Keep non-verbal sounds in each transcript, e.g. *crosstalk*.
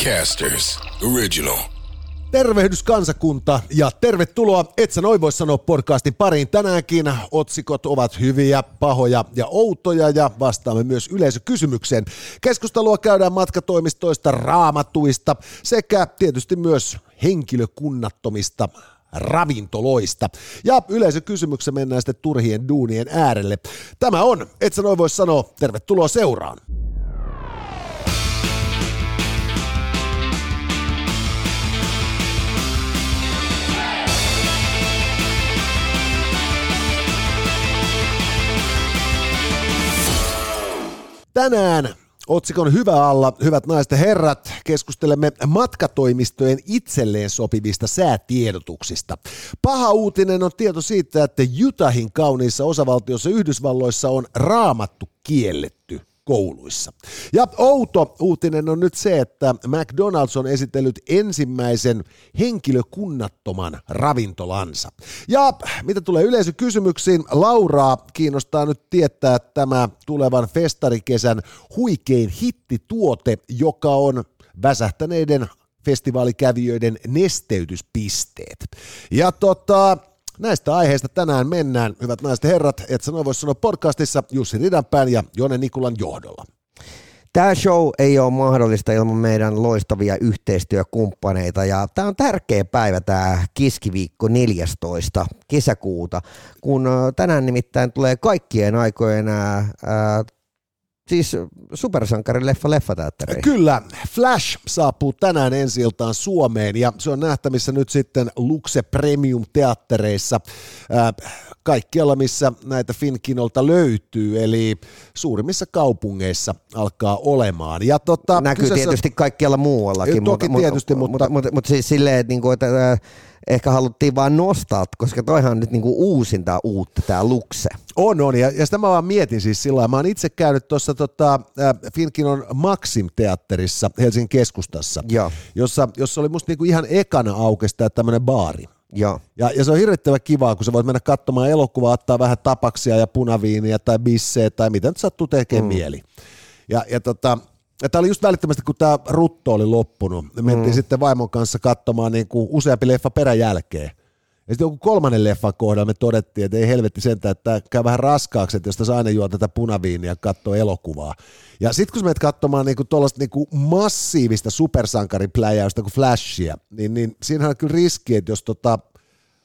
Podcasters Original. Tervehdys kansakunta ja tervetuloa Et sä noin voi sanoa podcastin pariin. Tänäänkin otsikot ovat hyviä, pahoja ja outoja ja vastaamme myös yleisökysymykseen. Keskustelua käydään matkatoimistoista, raamatuista sekä tietysti myös henkilökunnattomista ravintoloista. Ja yleisökysymyksessä mennään sitten turhien duunien äärelle. Tämä on, et sä noin voi sanoa, tervetuloa seuraan. Tänään otsikon hyvä alla, hyvät naiset ja herrat, keskustelemme matkatoimistojen itselleen sopivista säätiedotuksista. Paha uutinen on tieto siitä, että Utahin kauniissa osavaltiossa Yhdysvalloissa on raamattu kielletty kouluissa. Ja outo uutinen on nyt se, että McDonald's on esitellyt ensimmäisen henkilökunnattoman ravintolansa. Ja mitä tulee yleisökysymyksiin, Lauraa kiinnostaa nyt tietää tämä tulevan festarikesän huikein hittituote, joka on väsähtäneiden festivaalikävijöiden nesteytyspisteet. Ja tota, Näistä aiheista tänään mennään, hyvät naiset herrat, et sä voisi sanoa podcastissa Jussi Ridanpään ja Jone Nikulan johdolla. Tämä show ei ole mahdollista ilman meidän loistavia yhteistyökumppaneita ja tämä on tärkeä päivä tämä keskiviikko 14. kesäkuuta, kun tänään nimittäin tulee kaikkien aikojen ää, siis supersankarileffa leffateattereihin. Kyllä, Flash saapuu tänään ensi Suomeen ja se on nähtävissä nyt sitten Luxe Premium teattereissa äh, kaikkialla, missä näitä Finkinolta löytyy, eli suurimmissa kaupungeissa alkaa olemaan. Ja tota, Näkyy kyseessä... tietysti kaikkialla muuallakin. Toki mutta, tietysti, mutta... Mutta, mutta, mutta siis silleen, että, niin kuin, että äh, ehkä haluttiin vaan nostaa, koska toihan on nyt niinku uusinta uutta tämä Luxe. On, on, ja, ja sitä mä vaan mietin siis sillä Mä oon itse käynyt tuossa tota, äh, Finkinon Maxim-teatterissa Helsingin keskustassa, ja. Jossa, jossa oli musta niinku ihan ekana aukesta tämmöinen baari. Ja. Ja, ja se on hirvittävän kivaa, kun sä voit mennä katsomaan elokuvaa, ottaa vähän tapaksia ja punaviiniä tai bissejä tai mitä nyt sattuu tekemään mm. mieli. Ja, ja tota, ja tämä oli just välittömästi, kun tämä rutto oli loppunut. Me mentiin mm. sitten vaimon kanssa katsomaan niin kuin useampi leffa peräjälkeen. Ja sitten joku kolmannen leffan kohdalla me todettiin, että ei helvetti sentään, että käy vähän raskaaksi, että jos tässä aina juo tätä punaviiniä ja katsoo elokuvaa. Ja sitten kun menet katsomaan niinku tuollaista niinku massiivista supersankaripläjäystä kuin Flashia, niin, niin siinähän on kyllä riski, että jos tota,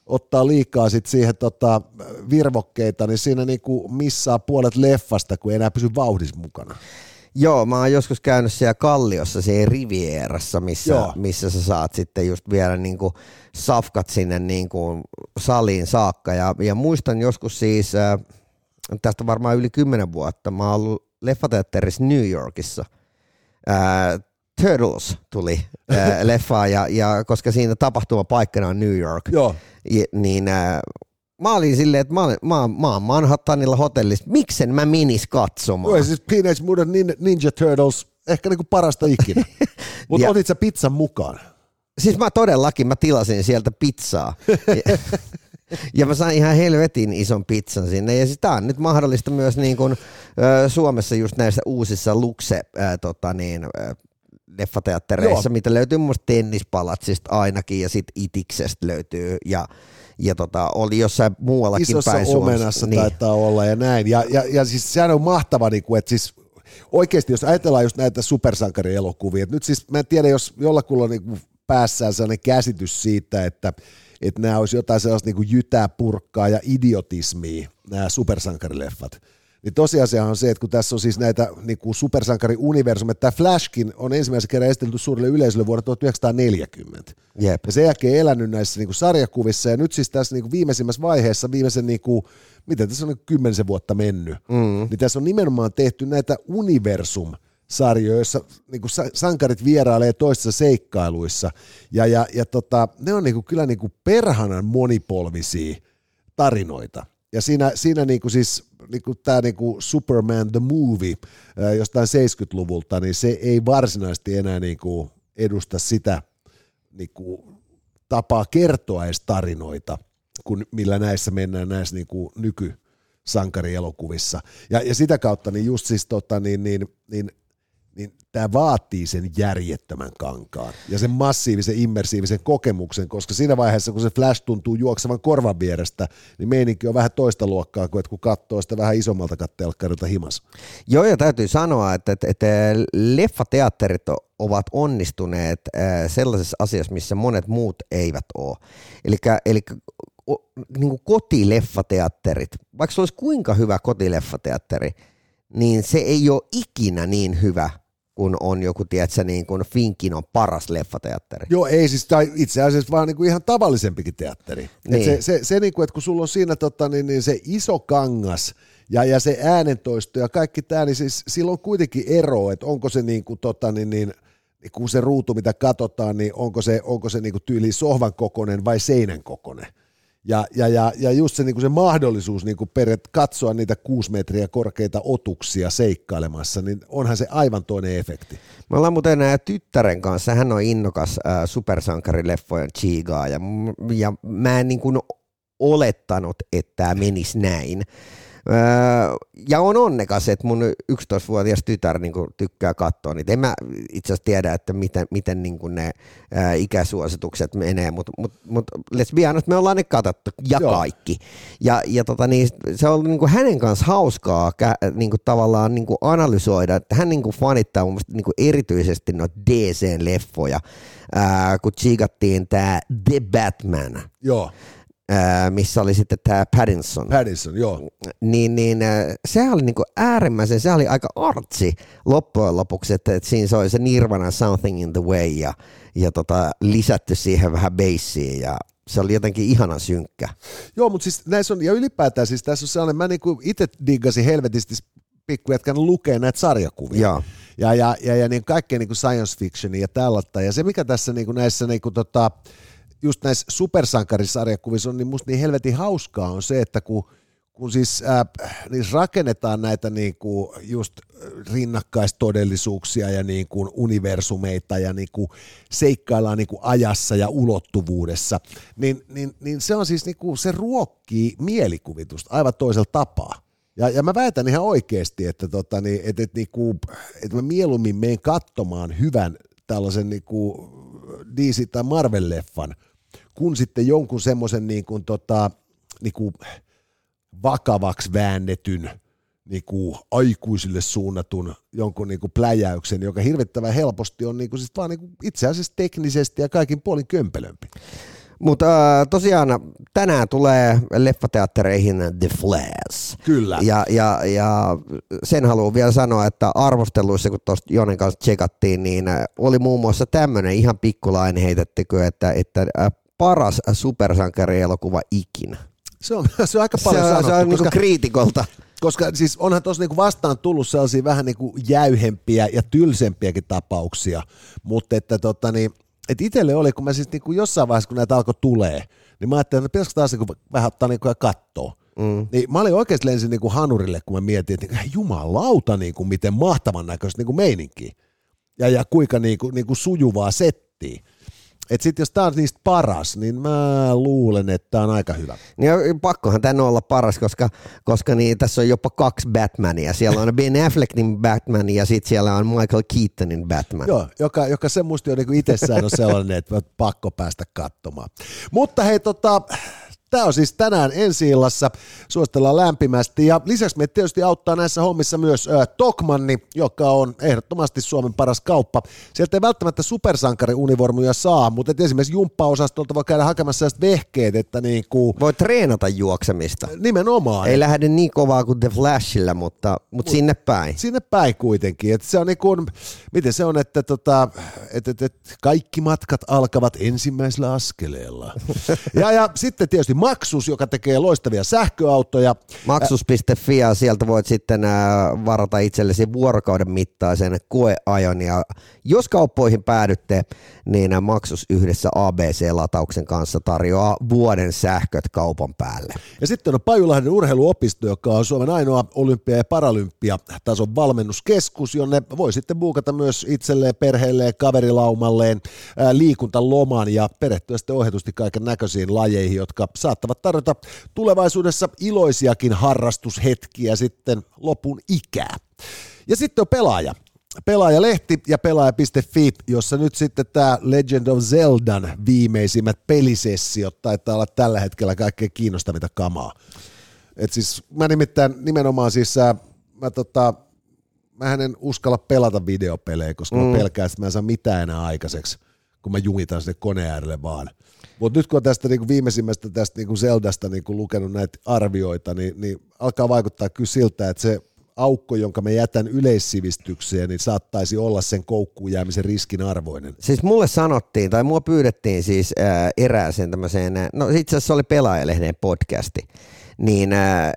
ottaa liikaa sit siihen tota, virvokkeita, niin siinä niinku missaa puolet leffasta, kun ei enää pysy vauhdissa mukana. Joo, mä oon joskus käynyt siellä Kalliossa, siellä Rivierassa, missä, missä sä saat sitten just vielä niin kuin safkat sinne niin kuin saliin saakka. Ja, ja muistan joskus siis, äh, tästä varmaan yli kymmenen vuotta, mä oon ollut leffateatterissa New Yorkissa. Äh, Turtles tuli äh, *laughs* leffaa, ja, ja koska siinä paikkana on New York, Joo. Niin äh, mä olin silleen, että mä, olin, mä, mä oon Manhattanilla hotellissa, miksen mä minis katsomaan? Joo, siis Teenage Mutant Ninja Turtles, ehkä niinku parasta ikinä. *laughs* Mutta otit sä pizzan mukaan? Siis mä todellakin, mä tilasin sieltä pizzaa. ja, *laughs* ja mä sain ihan helvetin ison pizzan sinne. Ja siis tää on nyt mahdollista myös niin kuin, ö, Suomessa just näissä uusissa ö, tota niin, ö, leffateattereissa, Joo. mitä löytyy muassa tennispalatsista ainakin ja sitten Itiksestä löytyy ja ja tota, oli jossain muuallakin Isossa päin omenassa niin. taitaa olla ja näin. Ja, ja, ja siis sehän on mahtava, niin kuin, että siis oikeasti jos ajatellaan just näitä supersankarielokuvia, että nyt siis mä en tiedä, jos jollakulla on niin päässään sellainen käsitys siitä, että että nämä olisi jotain sellaista niin kuin jytää, purkkaa ja idiotismia, nämä supersankarileffat niin tosiasia on se, että kun tässä on siis näitä niin kuin supersankari-universumia, tämä Flashkin on ensimmäisen kerran esitelty suurelle yleisölle vuonna 1940. Jep. Ja sen jälkeen elänyt näissä niin kuin sarjakuvissa, ja nyt siis tässä niin kuin viimeisimmässä vaiheessa, viimeisen, niin kuin, miten tässä on niin kymmenisen vuotta mennyt, mm. niin tässä on nimenomaan tehty näitä universum sarjoja, joissa niin kuin sankarit vierailee toisissa seikkailuissa, ja, ja, ja tota, ne on niin kuin, kyllä niin kuin perhanan monipolvisia tarinoita. Ja siinä, siinä niin kuin siis niin kuin tämä niin kuin Superman the Movie jostain 70-luvulta, niin se ei varsinaisesti enää niin kuin edusta sitä niin kuin tapaa kertoa edes tarinoita, kun millä näissä mennään näissä niin kuin nykysankarielokuvissa. Ja, ja sitä kautta niin just siis tota, niin, niin niin tämä vaatii sen järjettömän kankaan ja sen massiivisen immersiivisen kokemuksen, koska siinä vaiheessa, kun se Flash tuntuu juoksevan korvan vierestä, niin meininki on vähän toista luokkaa kuin, että kun katsoo sitä vähän isommalta kattelkkarilta himas. Joo, ja täytyy sanoa, että, että, että leffateatterit ovat onnistuneet sellaisessa asiassa, missä monet muut eivät ole. Eli niin kotileffateatterit, vaikka se olisi kuinka hyvä kotileffateatteri, niin se ei ole ikinä niin hyvä kun on joku, tiedätkö, niin kuin Finkin on paras leffateatteri. Joo, ei siis, tai itse asiassa vaan niin kuin ihan tavallisempikin teatteri. Niin. se, se, se niin kuin, että kun sulla on siinä tota, niin, niin se iso kangas ja, ja se äänentoisto ja kaikki tämä, niin siis sillä on kuitenkin ero, että onko se niin kuin, tota, niin, niin, niin kun se ruutu, mitä katsotaan, niin onko se, onko se niin kuin tyyli sohvan kokonen vai seinän kokonen. Ja, ja, ja, ja just se, niin kuin se mahdollisuus niin kuin peret, katsoa niitä kuusi metriä korkeita otuksia seikkailemassa, niin onhan se aivan toinen efekti. Me ollaan muuten tyttären kanssa, hän on innokas äh, supersankarileffojen chigaa ja, ja mä en niin kuin olettanut, että tämä menisi näin. Öö, ja on onnekas, että mun 11-vuotias tytär niin tykkää katsoa niitä. En mä itse asiassa tiedä, että miten, miten niin ne ää, ikäsuositukset menee, mutta mut, mut, let's be honest, me ollaan ne katsottu ja Joo. kaikki. Ja, ja tota, niin, se on niin hänen kanssa hauskaa niin tavallaan niin analysoida, että hän niin fanittaa mun mielestä, niin erityisesti noita DC-leffoja, ää, kun tsiikattiin tämä The Batman. Joo missä oli sitten tämä Paddinson. Paddinson, joo. Niin, niin sehän oli niinku äärimmäisen, se oli aika artsi loppujen lopuksi, että, että siinä se oli se Nirvana Something in the Way ja, ja tota, lisätty siihen vähän bassia ja se oli jotenkin ihana synkkä. Joo, mutta siis näissä on, ja ylipäätään siis tässä on sellainen, mä niinku itse diggasin helvetisti pikkujätkän lukee näitä sarjakuvia. Joo. Ja, ja, ja, ja niin kaikkea niin kuin science fictionia ja tällaista. Ja se, mikä tässä niin kuin näissä niin kuin tota, just näissä supersankarisarjakuvissa on niin musta niin helvetin hauskaa on se, että kun, kun siis äh, niin rakennetaan näitä niin kuin just rinnakkaistodellisuuksia ja niin kuin universumeita ja niin kuin seikkaillaan niin kuin ajassa ja ulottuvuudessa, niin, niin, niin se on siis niin kuin, se ruokkii mielikuvitusta aivan toisella tapaa. Ja, ja mä väitän ihan oikeasti, että, tota, niin, että, että, niin kuin, että mä mieluummin menen katsomaan hyvän tällaisen niin kuin DC- tai Marvel-leffan, kun sitten jonkun semmoisen niin kuin, tota, niin kuin vakavaksi väännetyn niin kuin aikuisille suunnatun jonkun niin kuin pläjäyksen, joka hirvittävän helposti on niin kuin, siis vaan niin kuin itse asiassa teknisesti ja kaikin puolin kömpelömpi. Mutta äh, tosiaan tänään tulee leffateattereihin The Flash. Kyllä. Ja, ja, ja sen haluan vielä sanoa, että arvosteluissa, kun tuosta Jonen kanssa tsekattiin, niin oli muun muassa tämmöinen ihan pikkulainen heitettekö, että, että äh, paras supersankarielokuva ikinä. Se on, *laughs* se on aika paljon se, sanottu. Se on niinku koska, kriitikolta. Koska siis onhan tuossa niinku vastaan tullut sellaisia vähän niinku jäyhempiä ja tylsempiäkin tapauksia, mutta että tota niin, et itselle oli, kun mä siis niinku jossain vaiheessa, kun näitä alkoi tulee, niin mä ajattelin, että pitäisikö taas niinku vähän ottaa niinku kattoa. Mm. Niin mä olin oikeasti lensin niinku hanurille, kun mä mietin, että niinku, jumalauta, niinku, miten mahtavan näköistä niinku meininki. Ja, ja kuinka niinku, niinku sujuvaa settiä. Et sit jos tää on niistä paras, niin mä luulen, että tää on aika hyvä. Niin pakkohan tän olla paras, koska, koska niin, tässä on jopa kaksi Batmania. Siellä on Ben Affleckin Batman ja sitten siellä on Michael Keatonin Batman. Joo, joka, joka se musta jo niinku itsessään on sellainen, että pakko päästä katsomaan. Mutta hei, tota, Tämä on siis tänään ensi illassa. Suositellaan lämpimästi. Ja lisäksi me tietysti auttaa näissä hommissa myös äh, Tokmanni, joka on ehdottomasti Suomen paras kauppa. Sieltä ei välttämättä supersankari-univormuja saa, mutta esimerkiksi jumppaosastolta voi käydä hakemassa sellaiset vehkeet, että niinku... Voi treenata juoksemista. Nimenomaan. Ei lähde niin kovaa kuin The Flashilla, mutta, mutta sinne päin. Sinne päin kuitenkin. Että se on niin kuin, miten se on, että tota, et, et, et, kaikki matkat alkavat ensimmäisellä askeleella. *laughs* ja, ja sitten tietysti Maksus, joka tekee loistavia sähköautoja. Maksus.fi ja sieltä voit sitten äh, varata itsellesi vuorokauden mittaisen koeajon ja jos kauppoihin päädytte, niin Maksus yhdessä ABC-latauksen kanssa tarjoaa vuoden sähköt kaupan päälle. Ja sitten on Pajulahden urheiluopisto, joka on Suomen ainoa olympia- ja paralympia tason valmennuskeskus, jonne voi sitten buukata myös itselleen, perheelleen, kaverilaumalleen liikuntaloman ja perehtyä sitten ohjatusti kaiken näköisiin lajeihin, jotka saattavat tarjota tulevaisuudessa iloisiakin harrastushetkiä sitten lopun ikää. Ja sitten on pelaaja. pelaajalehti ja pelaaja.fi, jossa nyt sitten tämä Legend of Zeldan viimeisimmät pelisessiot taitaa olla tällä hetkellä kaikkein kiinnostavinta kamaa. Et siis mä nimittäin nimenomaan siis äh, mä tota, mä en uskalla pelata videopelejä, koska mm. mä pelkään, että mä en saa mitään enää aikaiseksi, kun mä jumitan sinne koneen äärelle vaan. Mutta nyt kun on tästä niinku viimeisimmästä tästä niinku Zeldasta niinku lukenut näitä arvioita, niin, niin alkaa vaikuttaa kyllä siltä, että se aukko, jonka mä jätän yleissivistykseen, niin saattaisi olla sen koukkuun jäämisen riskin arvoinen. Siis mulle sanottiin, tai mua pyydettiin siis äh, erääseen tämmöiseen, no itse asiassa se oli Pelaajalehden podcasti, niin äh,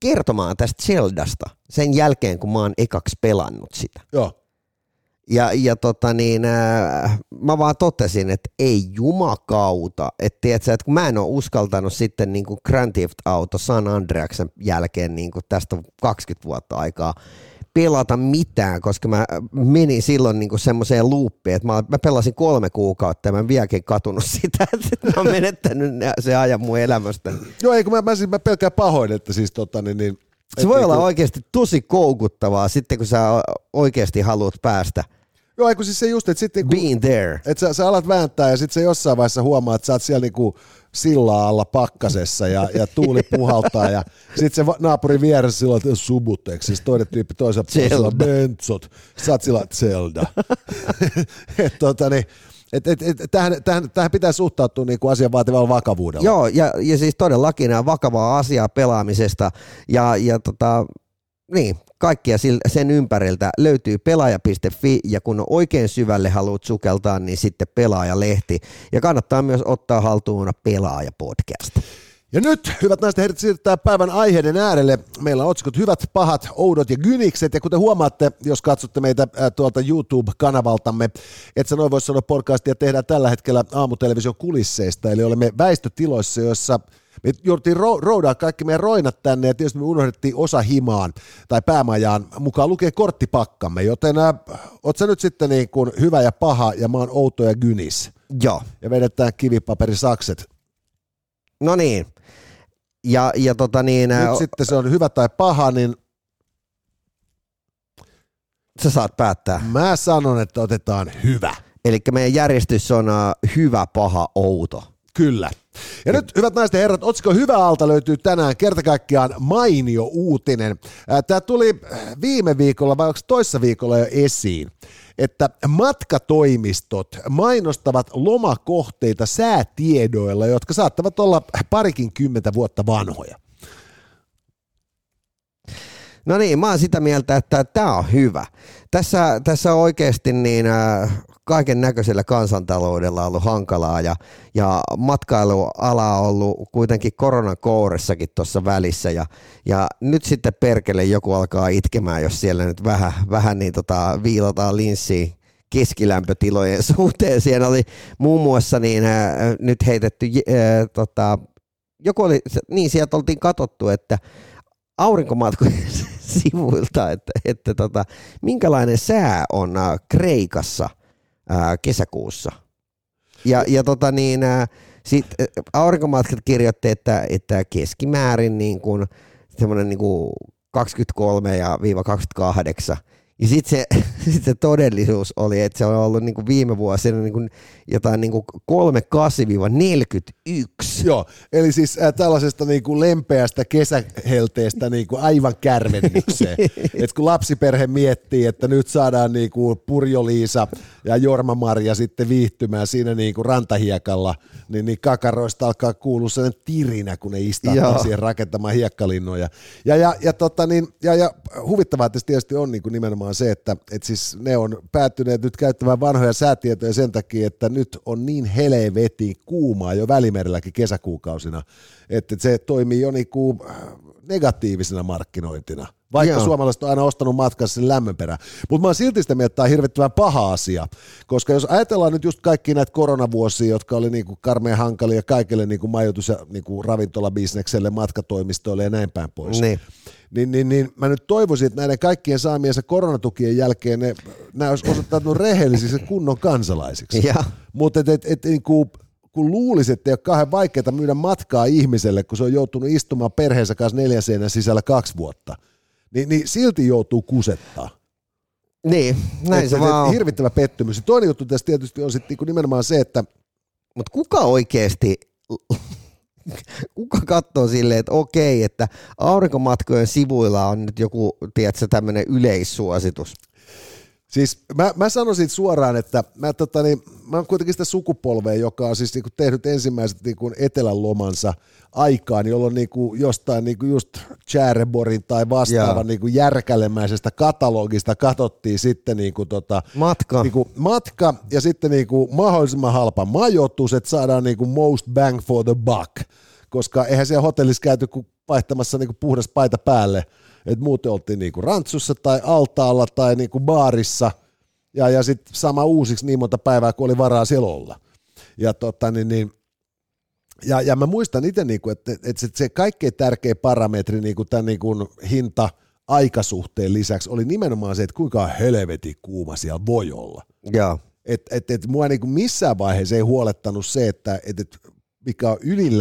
kertomaan tästä Zeldasta sen jälkeen, kun mä oon ekaksi pelannut sitä. Joo. Ja, ja tota niin, äh, mä vaan totesin, että ei jumakauta, että, että kun mä en ole uskaltanut sitten niin kuin Grand Theft Auto San Andreaksen jälkeen niin kuin tästä 20 vuotta aikaa pelata mitään, koska mä menin silloin niin semmoiseen luuppiin, että mä, mä pelasin kolme kuukautta ja mä en vieläkin katunut *laughs* sitä, että mä oon menettänyt se ajan mun elämästä. Joo, ei kun mä, mä, siis, mä pelkään pahoin, että siis tota niin, niin se voi olla kun... oikeasti tosi koukuttavaa sitten, kun sä oikeasti haluat päästä – Joo, kun siis se just, että sitten kun, Being there. Että sä, sä alat vääntää ja sitten se jossain vaiheessa huomaa, että sä oot siellä niinku sillaa alla pakkasessa ja, ja tuuli *laughs* puhaltaa ja sitten se naapuri vieressä silloin, että subutteeksi, siis toinen tyyppi toisella puolella bentsot, sä oot sillä Zelda. *laughs* *laughs* et, tota, niin, et, et, et, tähän, tähän, tähän pitää suhtautua niin kuin asian vaativalla vakavuudella. Joo, ja, ja siis todellakin nämä vakavaa asiaa pelaamisesta ja, ja tota, niin, kaikkia sen ympäriltä löytyy pelaaja.fi ja kun oikein syvälle haluat sukeltaa, niin sitten pelaajalehti. Ja kannattaa myös ottaa haltuun pelaaja podcast. Ja nyt, hyvät naiset herrat, siirrytään päivän aiheiden äärelle. Meillä on otsikot hyvät, pahat, oudot ja gynikset. Ja kuten huomaatte, jos katsotte meitä tuolta YouTube-kanavaltamme, että se noin voisi sanoa podcastia tehdään tällä hetkellä aamutelevision kulisseista. Eli olemme väistötiloissa, joissa me jouduttiin ro- roudaa kaikki meidän roinat tänne ja tietysti me unohdettiin osa himaan tai päämajaan mukaan lukee korttipakkamme, joten äh, oot sä nyt sitten niin kuin hyvä ja paha ja mä oon outo ja gynis. Joo. Ja vedetään kivipaperisakset. No niin. Ja, ja tota niin, Nyt ä, sitten se on hyvä tai paha, niin sä saat päättää. Mä sanon, että otetaan hyvä. Eli meidän järjestys on hyvä, paha, outo. Kyllä. Ja nyt, hyvät naiset ja herrat, otsikko Hyvä alta löytyy tänään kerta kaikkiaan mainio uutinen. Tämä tuli viime viikolla vai onko toissa viikolla jo esiin, että matkatoimistot mainostavat lomakohteita säätiedoilla, jotka saattavat olla parikin kymmentä vuotta vanhoja. No niin, mä oon sitä mieltä, että tämä on hyvä. Tässä, tässä oikeasti niin, äh, kaiken näköisellä kansantaloudella ollut hankalaa ja, ja matkailuala on ollut kuitenkin koronan kouressakin tuossa välissä ja, ja nyt sitten perkele joku alkaa itkemään, jos siellä nyt vähän, vähän niin tota, viilataan linssiin keskilämpötilojen *laughs* suhteen. Siellä oli muun muassa niin, äh, nyt heitetty, äh, tota, joku oli, niin sieltä oltiin katsottu, että aurinkomatkojen *laughs* sivuilta, että, että tota, minkälainen sää on äh, Kreikassa – ää, kesäkuussa. Ja, ja tota niin, sit aurinkomatkat kirjoitti, että, että keskimäärin niin kuin, semmoinen niin kuin 23 ja viiva 28 ja sitten se, *laughs* sit se todellisuus oli, että se on ollut niinku viime vuosina niinku jotain niinku 38-41. Joo, eli siis äh, tällaisesta niinku lempeästä kesähelteestä niinku aivan kärvennykseen. *laughs* Et kun lapsiperhe miettii, että nyt saadaan niinku Purjo-Liisa ja Jorma-Maria sitten viihtymään siinä niinku rantahiekalla, niin, niin kakaroista alkaa kuulua sellainen tirinä, kun ne istaa siihen rakentamaan hiekkalinnoja. Ja, ja, ja, tota niin, ja, ja huvittavaa tietysti on niinku nimenomaan nimenomaan se, että, että siis ne on päättyneet nyt käyttämään vanhoja säätietoja sen takia, että nyt on niin helvetin kuumaa jo välimerelläkin kesäkuukausina, että se toimii jo niin kuin negatiivisena markkinointina, vaikka Joo. suomalaiset on aina ostanut matkassa sen lämmön perään. Mutta mä oon silti sitä mieltä, että tämä on hirvittävän paha asia, koska jos ajatellaan nyt just kaikki näitä koronavuosia, jotka oli niinku karmeen hankalia kaikille niinku majoitus- ja niinku ravintolabisnekselle, matkatoimistoille ja näin päin pois, niin. Niin, niin, niin mä nyt toivoisin, että näiden kaikkien saamiensa koronatukien jälkeen ne, nämä olisi osoittautunut rehellisiksi kunnon kansalaisiksi. Mutta et, et, et, niin kuin, kun luulisi, että ei ole kauhean vaikeaa myydä matkaa ihmiselle, kun se on joutunut istumaan perheensä kanssa neljän seinän sisällä kaksi vuotta, niin, niin silti joutuu kusettaa. Niin, näin Et- se et- vaan on. Hirvittävä pettymys. Ja toinen juttu tässä tietysti on sitten niinku nimenomaan se, että Mutta kuka oikeasti, kuka katsoo silleen, että okei, että aurinkomatkojen sivuilla on nyt joku, tiedätkö, tämmöinen yleissuositus. Siis mä, mä sanoisin suoraan, että mä, tota, niin, mä oon kuitenkin sitä sukupolvea, joka on siis niinku tehnyt ensimmäiset niinku etelän lomansa aikaan, jolloin niinku jostain niinku just Chäreborin tai vastaavan Jaa. niinku järkälemäisestä katalogista katsottiin sitten niinku tota, Matka. niinku matka ja sitten niinku mahdollisimman halpa majoitus, että saadaan niinku most bang for the buck, koska eihän siellä hotellissa käyty kuin vaihtamassa niinku puhdas paita päälle, että muuten oltiin niinku rantsussa tai altaalla tai niinku baarissa ja, ja sitten sama uusiksi niin monta päivää kuin oli varaa siellä olla. Ja, tota, niin, niin, ja, ja mä muistan itse, niinku, että, että se, se kaikkein tärkein parametri niinku tämän niinku hinta aikasuhteen lisäksi oli nimenomaan se, että kuinka helvetin kuuma siellä voi olla. Joo. Et, et, et mua niinku missään vaiheessa ei huolettanut se, että et, et mikä on ylin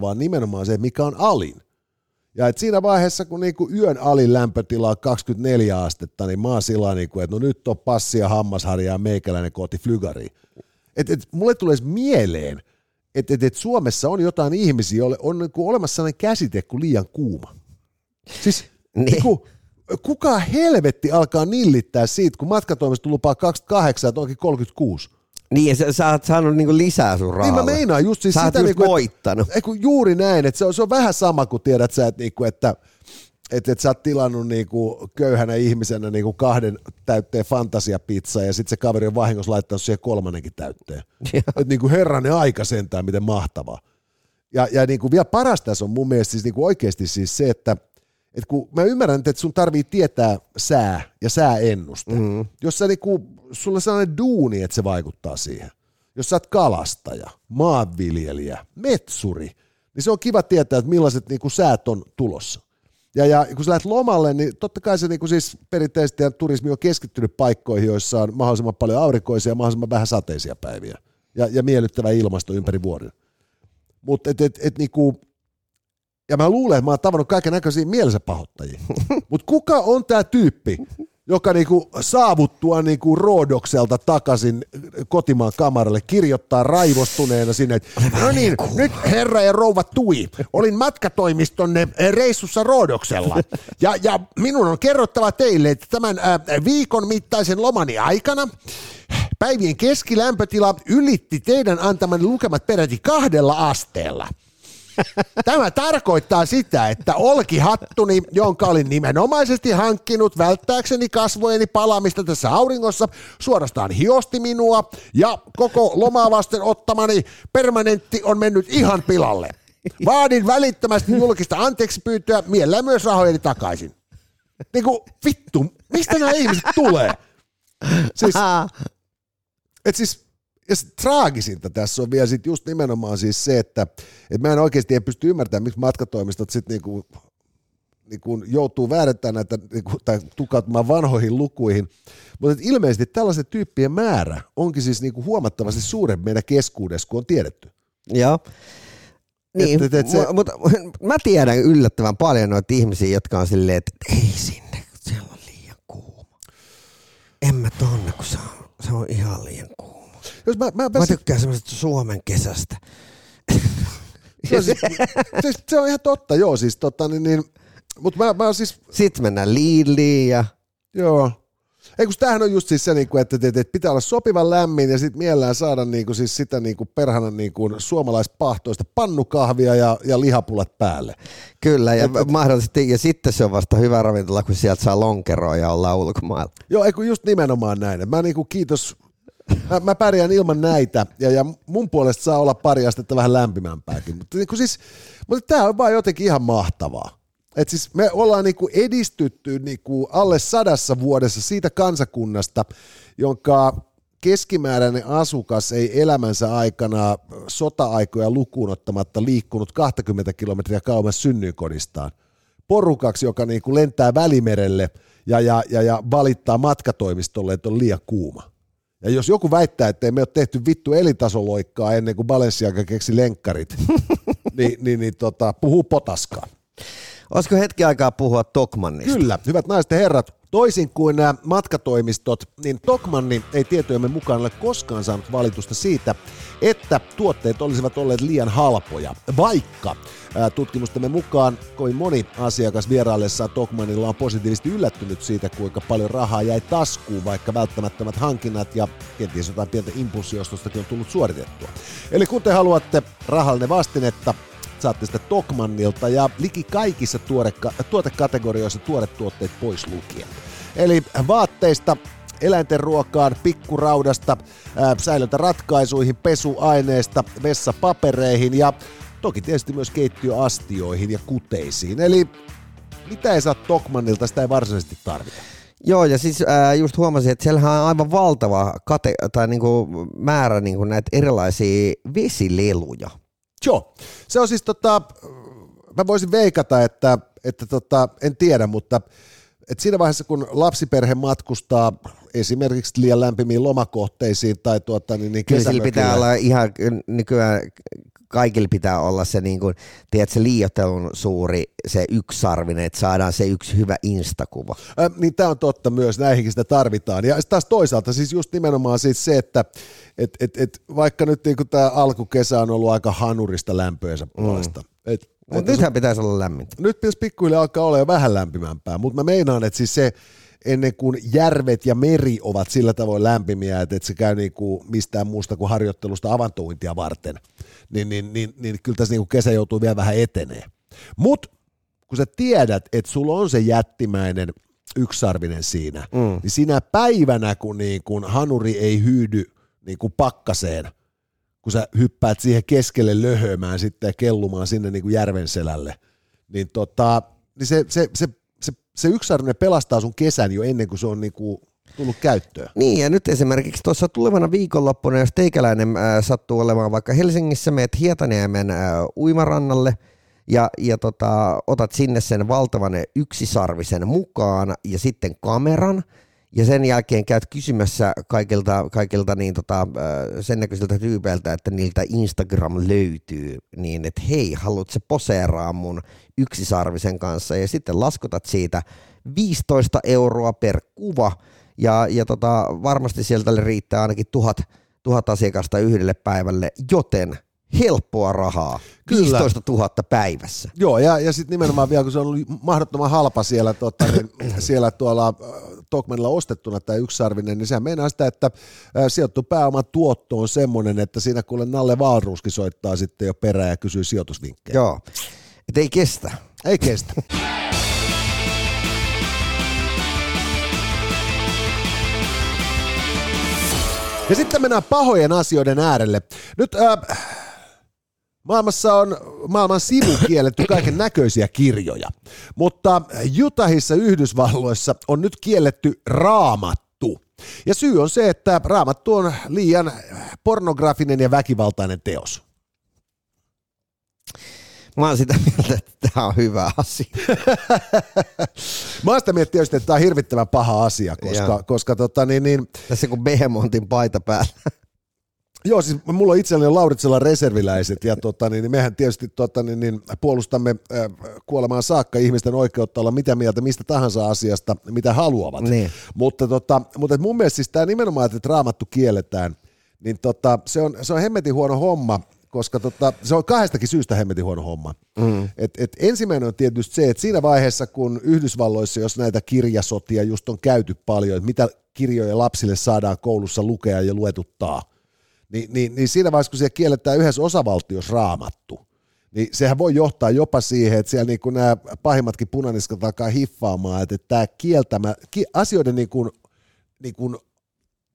vaan nimenomaan se, mikä on alin. Ja et siinä vaiheessa, kun niinku yön alin lämpötila on 24 astetta, niin mä oon sillä niinku, että no nyt on passi ja hammasharja ja meikäläinen kooti flygariin. Et, et, mulle tulee mieleen, että et, et Suomessa on jotain ihmisiä, joille on niinku olemassa sellainen käsite kuin liian kuuma. Siis Niin. niinku, kuka helvetti alkaa nillittää siitä, kun matkatoimisto lupaa 28 että onkin 36. Niin, ja sä, sä oot saanut niinku lisää sun Niin rahalle. mä meinaan just siis Sä sitä, just niinku, voittanut. ei kun juuri näin, että se on, se on vähän sama kuin tiedät sä, että, niinku, että että et sä oot tilannut niinku köyhänä ihmisenä niinku kahden täytteen fantasiapizzaa ja sitten se kaveri on vahingossa laittanut siihen kolmannenkin täytteen. *laughs* että niinku herranen aika sentään, miten mahtavaa. Ja, ja niinku vielä paras tässä on mun mielestä siis niinku oikeasti siis se, että et kun mä ymmärrän, että sun tarvii tietää sää ja sääennuste. Mm. Jos sä niinku, sulla on sellainen duuni, että se vaikuttaa siihen. Jos sä oot kalastaja, maanviljelijä, metsuri, niin se on kiva tietää, että millaiset niinku säät on tulossa. Ja, ja kun sä lähdet lomalle, niin totta kai se niinku siis perinteisesti ja turismi on keskittynyt paikkoihin, joissa on mahdollisimman paljon aurinkoisia ja mahdollisimman vähän sateisia päiviä. Ja, ja miellyttävä ilmasto ympäri vuoden. Mutta et, et, et niinku, ja mä luulen, että mä oon tavannut kaiken näköisiä mielensä pahoittajia. *laughs* Mutta kuka on tämä tyyppi, joka niinku saavuttua niinku Roodokselta takaisin kotimaan kamaralle kirjoittaa raivostuneena sinne, että no niin, nyt herra ja rouva Tui, olin matkatoimistonne reissussa Roodoksella ja, ja minun on kerrottava teille, että tämän ää, viikon mittaisen lomani aikana päivien keskilämpötila ylitti teidän antamanne lukemat peräti kahdella asteella. Tämä tarkoittaa sitä, että olkihattuni, jonka olin nimenomaisesti hankkinut välttääkseni kasvojeni palamista tässä auringossa, suorastaan hiosti minua ja koko lomaa vasten ottamani permanentti on mennyt ihan pilalle. Vaadin välittömästi julkista anteeksi pyytöä, mielellään myös rahojeni takaisin. Niinku vittu, mistä nämä ihmiset tulee? Siis, et siis, ja sit traagisinta tässä on vielä sit just nimenomaan siis se, että et mä en oikeasti en pysty ymmärtämään, miksi matkatoimistot sitten niinku, niinku joutuu väärentämään näitä niinku, tai tukautumaan vanhoihin lukuihin, mutta ilmeisesti tällaisen tyyppien määrä onkin siis niinku huomattavasti suurempi meidän keskuudessa kuin on tiedetty. Joo. Niin, Et- et- et se- mu- mutta mä tiedän yllättävän paljon noita ihmisiä, jotka on silleen, että ei sinne, siellä on liian kuuma. En mä tonne, kun se on, se on ihan liian kuuma. Jos mä, mä, mä, Mä tykkään semmoisesta Suomen kesästä. *laughs* se, on siis, siis, se on ihan totta, joo, siis tota, niin, niin, mutta mä, mä siis Sitten mennään Lidliin ja Joo. Ei kun tämähän on just siis se, niinku, että, että, että pitää olla sopivan lämmin ja sitten mielellään saada niinku, siis sitä niinku, perhana niinku, suomalaispahtoista pannukahvia ja, ja lihapulat päälle. kyllä, ja mahdollisesti, ja sitten se on vasta hyvä ravintola, kun sieltä saa lonkeroa ja ollaan ulkomailla. Joo, ei kun just nimenomaan näin. Mä niinku, kiitos, mä, mä pärjään ilman näitä ja, ja mun puolesta saa olla pari astetta vähän lämpimämpääkin. Mutta, niinku, siis, mutta tämä on vaan jotenkin ihan mahtavaa. Et siis me ollaan niinku edistytty niinku alle sadassa vuodessa siitä kansakunnasta, jonka keskimääräinen asukas ei elämänsä aikana sota-aikoja lukuun ottamatta liikkunut 20 kilometriä kauemmas synnyinkodistaan. Porukaksi, joka niinku lentää välimerelle ja, ja, ja, ja valittaa matkatoimistolle, että on liian kuuma. Ja jos joku väittää, että me ole tehty vittu elintasoloikkaa ennen kuin Balenciaga keksi lenkkarit, *laughs* niin, niin, niin tota, puhuu potaskaa. Olisiko hetki aikaa puhua Tokmannista? Kyllä, hyvät naiset ja herrat, Toisin kuin nämä matkatoimistot, niin Tokmanni ei tietojemme mukaan ole koskaan saanut valitusta siitä, että tuotteet olisivat olleet liian halpoja, vaikka tutkimustemme mukaan kovin moni asiakas vieraillessaan Tokmanilla on positiivisesti yllättynyt siitä, kuinka paljon rahaa jäi taskuun, vaikka välttämättömät hankinnat ja kenties jotain pientä impulssiostostakin on tullut suoritettua. Eli kun te haluatte rahallinen vastinetta, saatte sitä Tokmannilta ja liki kaikissa tuotekategorioissa tuoret tuotteet pois lukien. Eli vaatteista eläinten ruokaan, pikkuraudasta, säilöntäratkaisuihin, pesuaineista, vessapapereihin ja toki tietysti myös keittiöastioihin ja kuteisiin. Eli mitä ei saa Tokmannilta, sitä ei varsinaisesti tarvita. Joo, ja siis äh, just huomasin, että siellähän on aivan valtava kate, tai niinku määrä niinku näitä erilaisia vesileluja. Joo, se on siis tota, mä voisin veikata, että, että tota, en tiedä, mutta et siinä vaiheessa, kun lapsiperhe matkustaa esimerkiksi liian lämpimiin lomakohteisiin tai tuota, niin, niin Kyllä sillä pitää olla ihan nykyään kaikilla pitää olla se, niin kuin, tiedätkö, liiotelun suuri, se yksisarvinen, että saadaan se yksi hyvä instakuva. Äh, niin tämä on totta myös, näihinkin sitä tarvitaan. Ja taas toisaalta siis just nimenomaan siis se, että et, et, et, vaikka nyt niin tämä alkukesä on ollut aika hanurista lämpöensä puolesta, mm. et, mutta nythän pitäisi olla lämmintä. Nyt pitäisi pikkuhiljaa alkaa olla jo vähän lämpimämpää, mutta mä meinaan, että siis se, ennen kuin järvet ja meri ovat sillä tavoin lämpimiä, että et se käy niinku mistään muusta kuin harjoittelusta avantointia varten, niin, niin, niin, niin kyllä tässä niinku kesä joutuu vielä vähän etenee. Mutta kun sä tiedät, että sulla on se jättimäinen yksarvinen siinä, mm. niin sinä päivänä, kun, niin kun hanuri ei hyydy niin kuin pakkaseen, kun sä hyppäät siihen keskelle löhömään sitten ja kellumaan sinne niin kuin järven selälle, niin, tota, niin se, se, se se yksarvinen pelastaa sun kesän jo ennen kuin se on niinku tullut käyttöön. Niin, ja nyt esimerkiksi tuossa tulevana viikonloppuna, jos teikäläinen äh, sattuu olemaan vaikka Helsingissä, meet Hietaniemen äh, uimarannalle ja, ja tota, otat sinne sen valtavan yksisarvisen mukaan ja sitten kameran, ja sen jälkeen käyt kysymässä kaikilta, kaikilta niin tota, sen näköisiltä tyypeiltä, että niiltä Instagram löytyy, niin että hei, haluatko poseeraa mun yksisarvisen kanssa, ja sitten laskutat siitä 15 euroa per kuva, ja, ja tota, varmasti sieltä riittää ainakin tuhat, tuhat asiakasta yhdelle päivälle, joten helppoa rahaa, Kyllä. 15 000 päivässä. Joo, ja, ja sitten nimenomaan vielä, kun se on ollut mahdottoman halpa siellä, tota, niin, *clears throat* siellä tuolla äh, Tokmanilla ostettuna tämä yksisarvinen, niin sehän meinaa sitä, että äh, sijoittu pääoman tuotto on semmoinen, että siinä kuule Nalle Vaalruuski soittaa sitten jo perään ja kysyy sijoitusvinkkejä. Joo, et ei kestä. Ei kestä. *laughs* Ja sitten mennään pahojen asioiden äärelle. Nyt äh, Maailmassa on maailman sivu kielletty kaiken näköisiä kirjoja, mutta Utahissa Yhdysvalloissa on nyt kielletty raamattu. Ja syy on se, että raamattu on liian pornografinen ja väkivaltainen teos. Mä oon sitä mieltä, että tämä on hyvä asia. *laughs* Mä oon sitä mieltä tietysti, että tämä on hirvittävän paha asia, koska, koska tota, niin, niin... Tässä kun Behemontin paita päällä. Joo, siis mulla on itselläni Lauritsella reserviläiset ja tota, niin, niin mehän tietysti tota, niin, niin, puolustamme äh, kuolemaan saakka ihmisten oikeutta olla mitä mieltä mistä tahansa asiasta, mitä haluavat. Niin. Mutta, tota, mutta mun mielestä siis tämä nimenomaan, että raamattu kielletään, niin tota, se, on, se on hemmetin huono homma, koska tota, se on kahdestakin syystä hemmetin huono homma. Mm. Et, et ensimmäinen on tietysti se, että siinä vaiheessa, kun Yhdysvalloissa, jos näitä kirjasotia just on käyty paljon, että mitä kirjoja lapsille saadaan koulussa lukea ja luetuttaa, niin, niin, niin siinä vaiheessa, kun siellä kielletään yhdessä osavaltiossa raamattu, niin sehän voi johtaa jopa siihen, että siellä niin kuin nämä pahimmatkin punaniskat alkaa hiffaamaan, että tämä kieltämä, ki, asioiden niin kuin, niin kuin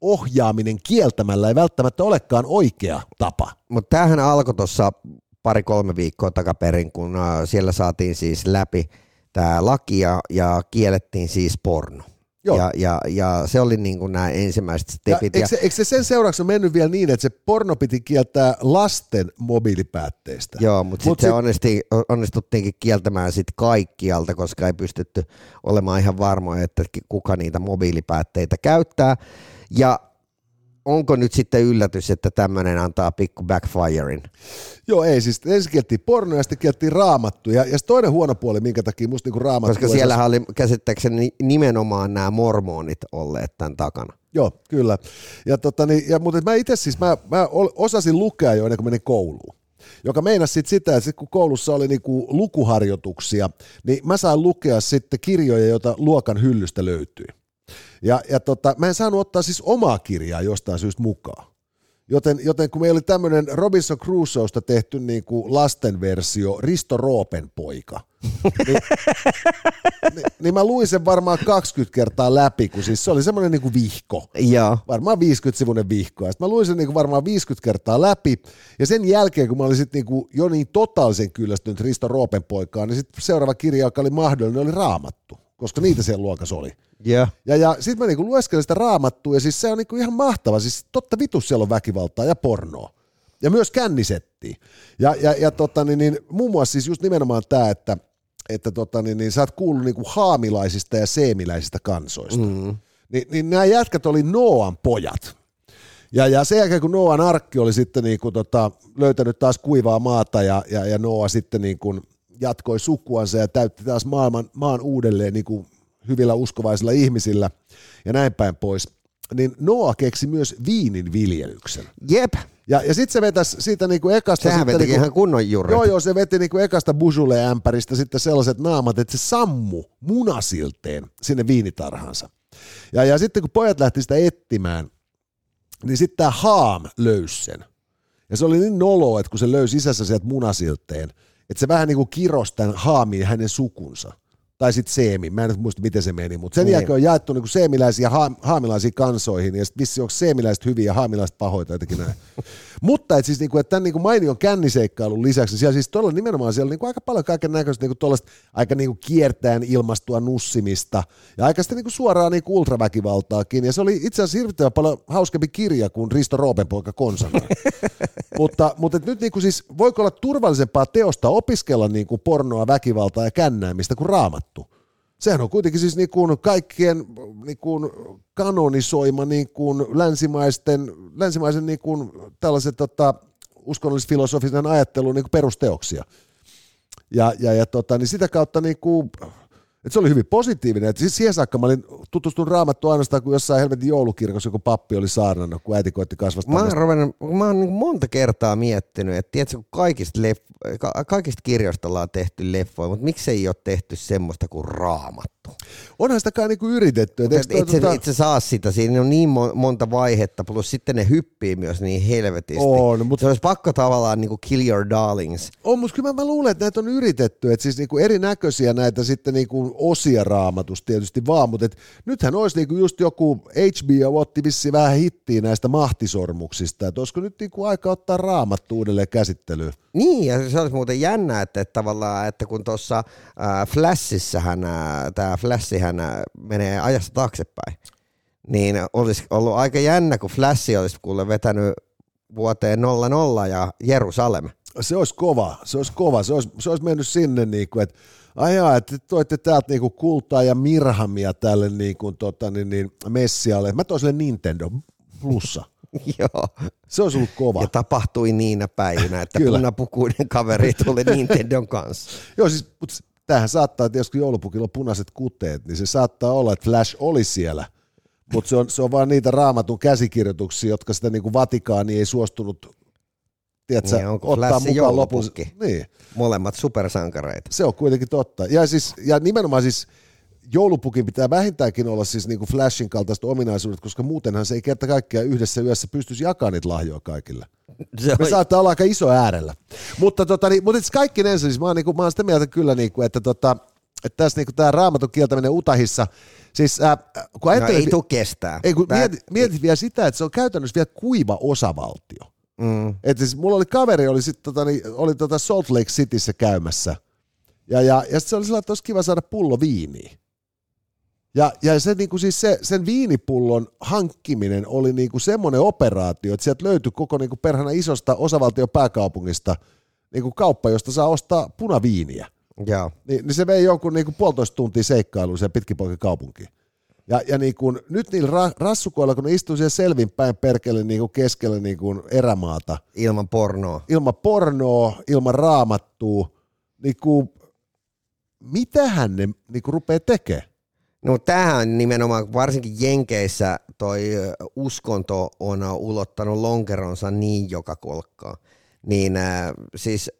ohjaaminen kieltämällä ei välttämättä olekaan oikea tapa. Mutta tämähän alkoi tuossa pari-kolme viikkoa takaperin, kun äh, siellä saatiin siis läpi tämä laki ja, ja kiellettiin siis porno. Ja, ja, ja se oli niin kuin nämä ensimmäiset stepit. Ja, eikö, se, eikö se sen seuraavaksi mennyt vielä niin, että se porno piti kieltää lasten mobiilipäätteistä? Joo, mutta Mut sitten sit... se onnistuttiinkin kieltämään sit kaikkialta, koska ei pystytty olemaan ihan varmoja, että kuka niitä mobiilipäätteitä käyttää. Ja onko nyt sitten yllätys, että tämmöinen antaa pikku backfirein? Joo, ei siis ensin kieltiin porno ja sitten kieltiin raamattu. Ja, ja toinen huono puoli, minkä takia musta niinku raamattu... Koska siellä oli käsittääkseni nimenomaan nämä mormonit olleet tämän takana. Joo, kyllä. Ja tota, niin, ja, mutta mä itse siis, mä, mä osasin lukea jo ennen kuin menin kouluun joka meinasi sit sitä, että sit kun koulussa oli niinku lukuharjoituksia, niin mä sain lukea sitten kirjoja, joita luokan hyllystä löytyi. Ja, ja tota, mä en saanut ottaa siis omaa kirjaa jostain syystä mukaan. Joten, joten kun meillä oli tämmöinen Robinson Crusoesta tehty niin kuin lastenversio, Risto Roopen poika, niin, niin, niin mä luin sen varmaan 20 kertaa läpi, kun siis se oli semmoinen niin kuin vihko. Ja. Varmaan 50-sivuinen vihko. Ja mä luin sen niin kuin varmaan 50 kertaa läpi. Ja sen jälkeen, kun mä olin sit niin kuin jo niin totaalisen kyllästynyt Risto Roopen poikaan, niin sitten seuraava kirja, joka oli mahdollinen, oli Raamattu koska niitä siellä luokassa oli. Yeah. Ja, ja sitten mä niinku lueskelin sitä raamattua, ja siis se on niinku ihan mahtava. Siis totta vitus siellä on väkivaltaa ja pornoa. Ja myös kännisetti. Ja, ja, ja tota, niin, niin, muun muassa siis just nimenomaan tämä, että, että tota, niin, niin, sä oot kuullut niinku haamilaisista ja seemiläisistä kansoista. Mm. Ni, niin nämä jätkät oli Noan pojat. Ja, ja sen jälkeen, kun Noan arkki oli sitten niinku, tota, löytänyt taas kuivaa maata ja, ja, ja Noa sitten niinku, jatkoi sukuansa ja täytti taas maailman, maan uudelleen niin kuin hyvillä uskovaisilla ihmisillä ja näin päin pois, niin Noa keksi myös viinin viljelyksen. Jep. Ja, ja sitten se vetäisi siitä niinku ekasta... Sehän sitten veti niinku, ihan kunnon juuret. Joo, joo, se veti niinku ekasta busule-ämpäristä sitten sellaiset naamat, että se sammu munasilteen sinne viinitarhansa. Ja, ja sitten kun pojat lähti sitä etsimään, niin sitten tämä Haam löysi sen. Ja se oli niin nolo, että kun se löysi sisässä sieltä munasilteen, että se vähän niin kuin kirosi tämän haamiin hänen sukunsa tai sitten seemi, mä en nyt muista miten se meni, mutta sen niin. jälkeen on jaettu niinku seemiläisiä ja ha- haamilaisiin kansoihin, ja sitten vissi onko seemiläiset hyviä ja haamilaiset pahoita jotenkin näin. *laughs* mutta et siis niinku, että tämän niinku mainion känniseikkailun lisäksi, niin siellä siis todella nimenomaan siellä niinku aika paljon kaiken näköistä niinku aika niinku kiertäen ilmastua nussimista, ja aika sitten niinku suoraan niinku ultraväkivaltaakin, ja se oli itse asiassa hirvittävän paljon hauskempi kirja kuin Risto Roopenpoika konsana. *laughs* mutta, mutta nyt niinku siis, voiko olla turvallisempaa teosta opiskella niinku pornoa, väkivaltaa ja kännäämistä kuin raamat? Sehän on kuitenkin siis niin kuin kaikkien niin kuin kanonisoima niin kuin länsimaisten, länsimaisen niin kuin tällaiset tota, uskonnollis-filosofisen ajattelun niin kuin perusteoksia. Ja, ja, ja tota, niin sitä kautta niin kuin, et se oli hyvin positiivinen. Et siis siihen saakka mä olin tutustunut raamattua ainoastaan, kun jossain helvetin joulukirkossa joku pappi oli saarnannut, kun äiti koitti kasvasta. Mä oon, ruvennut, mä oon niin monta kertaa miettinyt, että tiedätkö, kaikista, leff- kaikista kirjoista ollaan tehty leffoja, mutta miksei ole tehty semmoista kuin raamattu? Onhan sitä kai niinku yritetty. Et et, itse, tuota... itse saa sitä, siinä on niin monta vaihetta, plus sitten ne hyppii myös niin helvetisti. On, mutta... Se olisi pakko tavallaan niin kuin kill your darlings. On, mutta kyllä mä, mä luulen, että näitä on yritetty, että siis niinku erinäköisiä näitä sitten niinku osia raamatusta tietysti vaan, mutta et nythän olisi niinku just joku HBO otti vissi vähän hittiä näistä mahtisormuksista, että olisiko nyt niinku aika ottaa raamattu uudelleen käsittelyyn? Niin, ja se olisi muuten jännä, että, että tavallaan, että kun tuossa äh, Flashissähän äh, tämä Flashihän äh, menee ajassa taaksepäin, niin olisi ollut aika jännä, kun Flash olisi kuule vetänyt vuoteen 00 ja Jerusalem. Se olisi kova, se olisi kova, se olisi, se olisi mennyt sinne, niin kuin, että ajaa, että toitte täältä niinku kultaa ja mirhamia tälle niinku, tota, niin, niin, Messialle. Mä toin sille Nintendo plussa. *laughs* Joo. Se olisi ollut kova. Ja tapahtui niinä päivinä, että *laughs* punapukuinen kaveri tuli *laughs* Nintendon kanssa. Joo, siis, mutta tämähän saattaa, että jos joulupukilla on punaiset kuteet, niin se saattaa olla, että Flash oli siellä, mutta se on, se on vaan niitä raamatun käsikirjoituksia, jotka sitä niin kuin Vatikaani ei suostunut tiedätkö, niin, onko ottaa mukaan lopussa. Niin. Molemmat supersankareita. Se on kuitenkin totta. Ja, siis, ja nimenomaan siis joulupukin pitää vähintäänkin olla siis niin kuin Flashin kaltaiset ominaisuudet, koska muutenhan se ei kerta kaikkiaan yhdessä yössä pystyisi jakamaan niitä lahjoja kaikille. Se Me saattaa olla aika iso äärellä. Mutta, tota, niin, mutta kaikki ne, siis mä oon, niin kuin, mä oon sitä mieltä kyllä, niin kuin, että, tota, että tässä niin tämä raamatun kieltäminen Utahissa, siis äh, kun no ei tule kestää. Ei, kun mietit, mietit vielä sitä, että se on käytännössä vielä kuiva osavaltio. Mm. Että siis mulla oli kaveri, oli, sit, tota, niin, oli tota Salt Lake Cityssä käymässä, ja, ja, ja sitten se oli sillä, että olisi kiva saada pullo viiniä. Ja, ja se, niin kuin siis se, sen viinipullon hankkiminen oli niin kuin semmoinen operaatio, että sieltä löytyi koko niin kuin perhana isosta osavaltion pääkaupungista niin kuin kauppa, josta saa ostaa punaviiniä. Joo. Ni, niin se vei jonkun niin kuin puolitoista tuntia seikkailuun sen pitkipoikin kaupunkiin. Ja, ja niin kun, nyt niillä ra, rassukoilla, kun ne istuu siellä selvinpäin perkele niin kuin keskellä niin kuin erämaata. Ilman pornoa. Ilman pornoa, ilman raamattua. Niin kuin, mitähän ne niin kuin rupeaa tekemään? No tähän nimenomaan, varsinkin Jenkeissä toi uskonto on ulottanut lonkeronsa niin joka kolkkaa. Niin äh, siis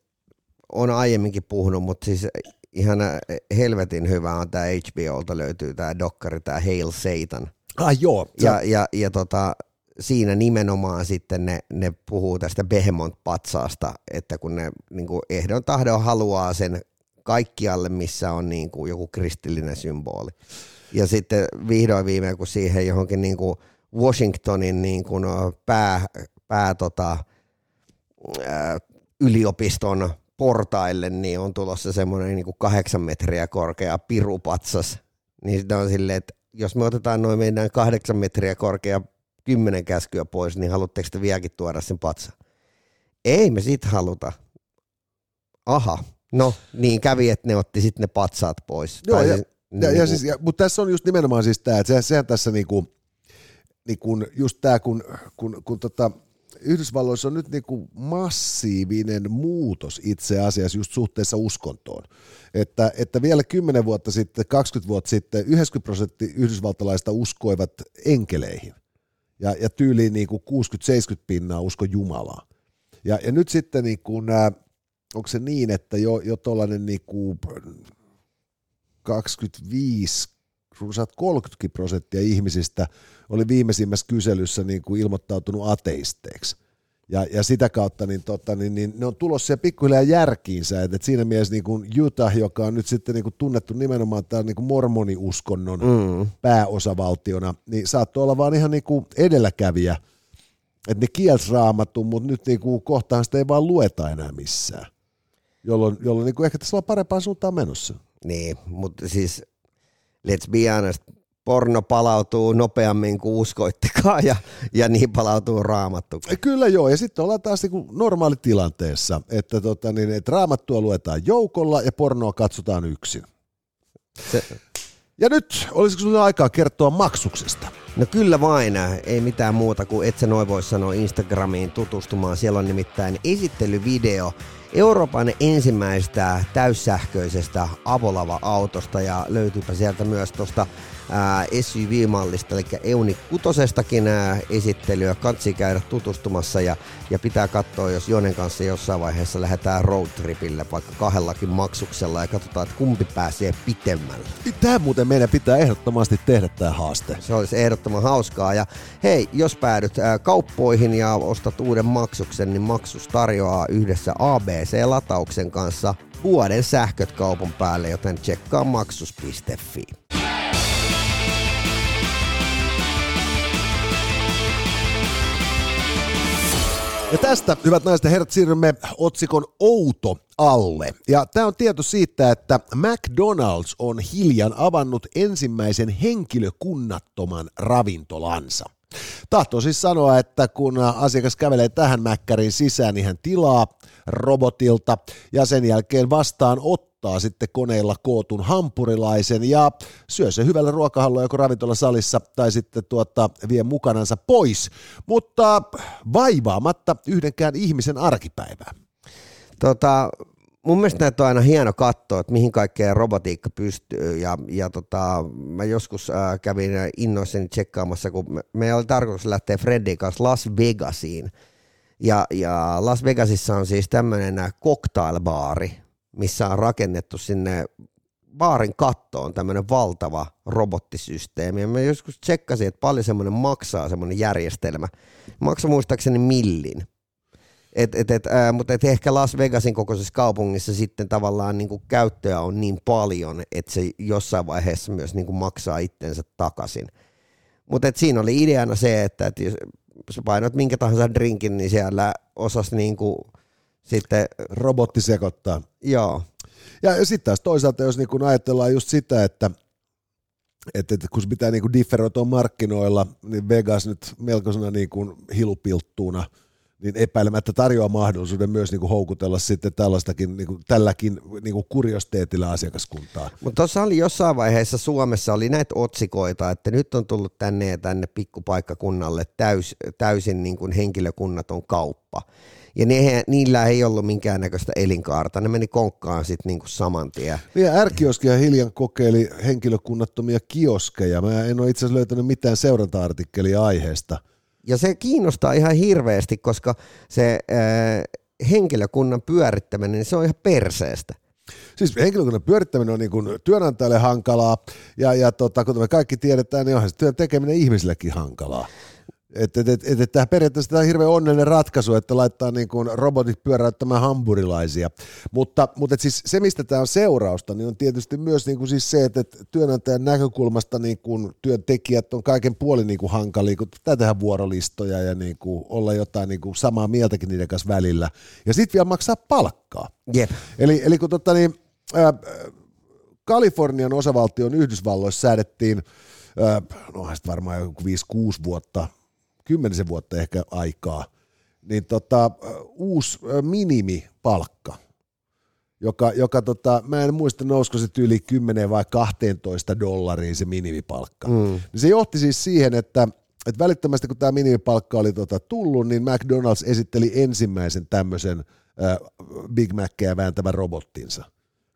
on aiemminkin puhunut, mutta siis ihan helvetin hyvä on tämä HBOlta löytyy tämä dokkari, tämä Hail Satan. Ah joo. Ja, ja, ja tota, siinä nimenomaan sitten ne, ne puhuu tästä Behemont-patsaasta, että kun ne niin ehdon tahdon haluaa sen kaikkialle, missä on niin kuin joku kristillinen symboli. Ja sitten vihdoin viimein, kun siihen johonkin niin kuin Washingtonin niin kuin pää, pää tota, ää, yliopiston portaille, niin on tulossa semmoinen niin kuin kahdeksan metriä korkea pirupatsas. Niin sitten on silleen, että jos me otetaan noin meidän kahdeksan metriä korkea kymmenen käskyä pois, niin haluatteko te vieläkin tuoda sen patsa? Ei me sit haluta. Aha, no niin kävi, että ne otti sitten ne patsaat pois. Joo, tai ja, siis, ja, niin ja siis, ja, mutta tässä on just nimenomaan siis tämä, että se, sehän tässä niinku, niinku just tämä, kun, kun, kun tota, Yhdysvalloissa on nyt niin kuin massiivinen muutos itse asiassa just suhteessa uskontoon. Että, että vielä 10 vuotta sitten, 20 vuotta sitten 90 prosenttia yhdysvaltalaista uskoivat enkeleihin. Ja, ja tyyliin niin kuin 60-70 pinnaa usko Jumalaa. Ja, ja nyt sitten niin kuin, äh, onko se niin, että jo, jo tuollainen niin kuin 25 runsaat 30 prosenttia ihmisistä oli viimeisimmässä kyselyssä niin kuin ilmoittautunut ateisteiksi. Ja, ja sitä kautta niin, tota, niin, niin ne on tulossa ja pikkuhiljaa järkiinsä, että, että siinä mielessä niin kuin Utah, joka on nyt sitten niin kuin tunnettu nimenomaan tämän niin kuin mormoniuskonnon mm. pääosavaltiona, niin saattoi olla vaan ihan niin kuin edelläkävijä, että ne kielsi raamattu, mutta nyt niin kuin kohtaan sitä ei vaan lueta enää missään, jolloin, jolloin niin kuin ehkä tässä on parempaan suuntaan menossa. Niin, mutta siis let's be honest, porno palautuu nopeammin kuin uskoittekaan ja, ja niin palautuu raamattu. Kyllä joo, ja sitten ollaan taas niin normaalitilanteessa, että, tota, niin, että raamattua luetaan joukolla ja pornoa katsotaan yksin. Se... Ja nyt, olisiko sinulla aikaa kertoa maksuksesta? No kyllä vain, ei mitään muuta kuin et sä noin voi sanoa Instagramiin tutustumaan. Siellä on nimittäin esittelyvideo Euroopan ensimmäistä täyssähköisestä avolava-autosta ja löytyypä sieltä myös tuosta SUV-mallista, eli Euni kutosestakin esittelyä. Kansi käydä tutustumassa ja, ja pitää katsoa, jos Jonen kanssa jossain vaiheessa lähdetään roadtripille vaikka kahdellakin maksuksella ja katsotaan, että kumpi pääsee pitemmälle. Tämä muuten meidän pitää ehdottomasti tehdä tämä haaste. Se olisi ehdottoman hauskaa. Ja hei, jos päädyt kauppoihin ja ostat uuden maksuksen, niin maksus tarjoaa yhdessä ABC-latauksen kanssa vuoden sähköt kaupan päälle, joten tsekkaa maksus.fi. Ja tästä, hyvät naiset ja herrat, siirrymme otsikon Outo alle. Ja tämä on tieto siitä, että McDonald's on hiljan avannut ensimmäisen henkilökunnattoman ravintolansa. Tahtoo siis sanoa, että kun asiakas kävelee tähän mäkkäriin sisään, niin hän tilaa robotilta ja sen jälkeen vastaan ottaa sitten koneilla kootun hampurilaisen ja syö se hyvällä ruokahallulla joko ravintolasalissa tai sitten tuota, vie mukanansa pois, mutta vaivaamatta yhdenkään ihmisen arkipäivää. Tota, mun mielestä näitä on aina hieno katsoa, että mihin kaikkeen robotiikka pystyy. Ja, ja tota, mä joskus äh, kävin innoissani tsekkaamassa, kun me, me oli tarkoitus lähteä Freddin kanssa Las Vegasiin. Ja, ja Las Vegasissa on siis tämmöinen cocktailbaari, missä on rakennettu sinne baarin kattoon tämmöinen valtava robottisysteemi. Ja mä joskus tsekkasin, että paljon semmoinen maksaa semmoinen järjestelmä. Maksaa muistaakseni millin. Et, et, et, ää, mutta et ehkä Las Vegasin kokoisessa kaupungissa sitten tavallaan niin kuin käyttöä on niin paljon, että se jossain vaiheessa myös niin kuin maksaa itsensä takaisin. Mutta siinä oli ideana se, että et jos sä painat minkä tahansa drinkin, niin siellä osas niin kuin sitten... Robotti sekoittaa. Joo. Ja, sitten taas toisaalta, jos niin kun ajatellaan just sitä, että että, että kun se pitää niin differoitua markkinoilla, niin Vegas nyt melkoisena niin kuin hilupilttuuna – niin epäilemättä tarjoaa mahdollisuuden myös niin kuin houkutella sitten tällaistakin, niin kuin, tälläkin niin kuin kuriosteetilla asiakaskuntaa. Mutta tuossa oli jossain vaiheessa Suomessa oli näitä otsikoita, että nyt on tullut tänne ja tänne pikkupaikkakunnalle täys, täysin niin kuin henkilökunnaton kauppa. Ja ne, niillä ei ollut minkäännäköistä elinkaarta, ne meni konkkaan sitten niinku saman tien. Niin ja R-kioskia hiljan kokeili henkilökunnattomia kioskeja. Mä en ole itse asiassa löytänyt mitään seuranta-artikkelia aiheesta. Ja se kiinnostaa ihan hirveästi, koska se äh, henkilökunnan pyörittäminen, niin se on ihan perseestä. Siis henkilökunnan pyörittäminen on niin kuin työnantajalle hankalaa, ja, ja tota, kuten me kaikki tiedetään, niin onhan se työn tekeminen ihmisillekin hankalaa. Että et, et, et, tämä periaatteessa tämä on hirveän onnellinen ratkaisu, että laittaa niin kuin robotit pyöräyttämään hampurilaisia. Mutta, mutta et siis se, mistä tämä on seurausta, niin on tietysti myös niin kuin siis se, että työnantajan näkökulmasta niin kuin työntekijät on kaiken puolin niin kuin hankalia, kun pitää tehdä vuorolistoja ja niin kuin olla jotain niin kuin samaa mieltäkin niiden kanssa välillä. Ja sitten vielä maksaa palkkaa. Yep. Eli, eli kun tota niin, äh, Kalifornian osavaltion Yhdysvalloissa säädettiin, no varmaan joku 5-6 vuotta kymmenisen vuotta ehkä aikaa, niin tota, uusi minimipalkka, joka, joka tota, mä en muista nousko se yli 10 vai 12 dollariin se minimipalkka. Mm. Niin se johti siis siihen, että, että välittömästi kun tämä minimipalkka oli tota tullut, niin McDonald's esitteli ensimmäisen tämmöisen äh, Big Mackeä vääntävän robottinsa.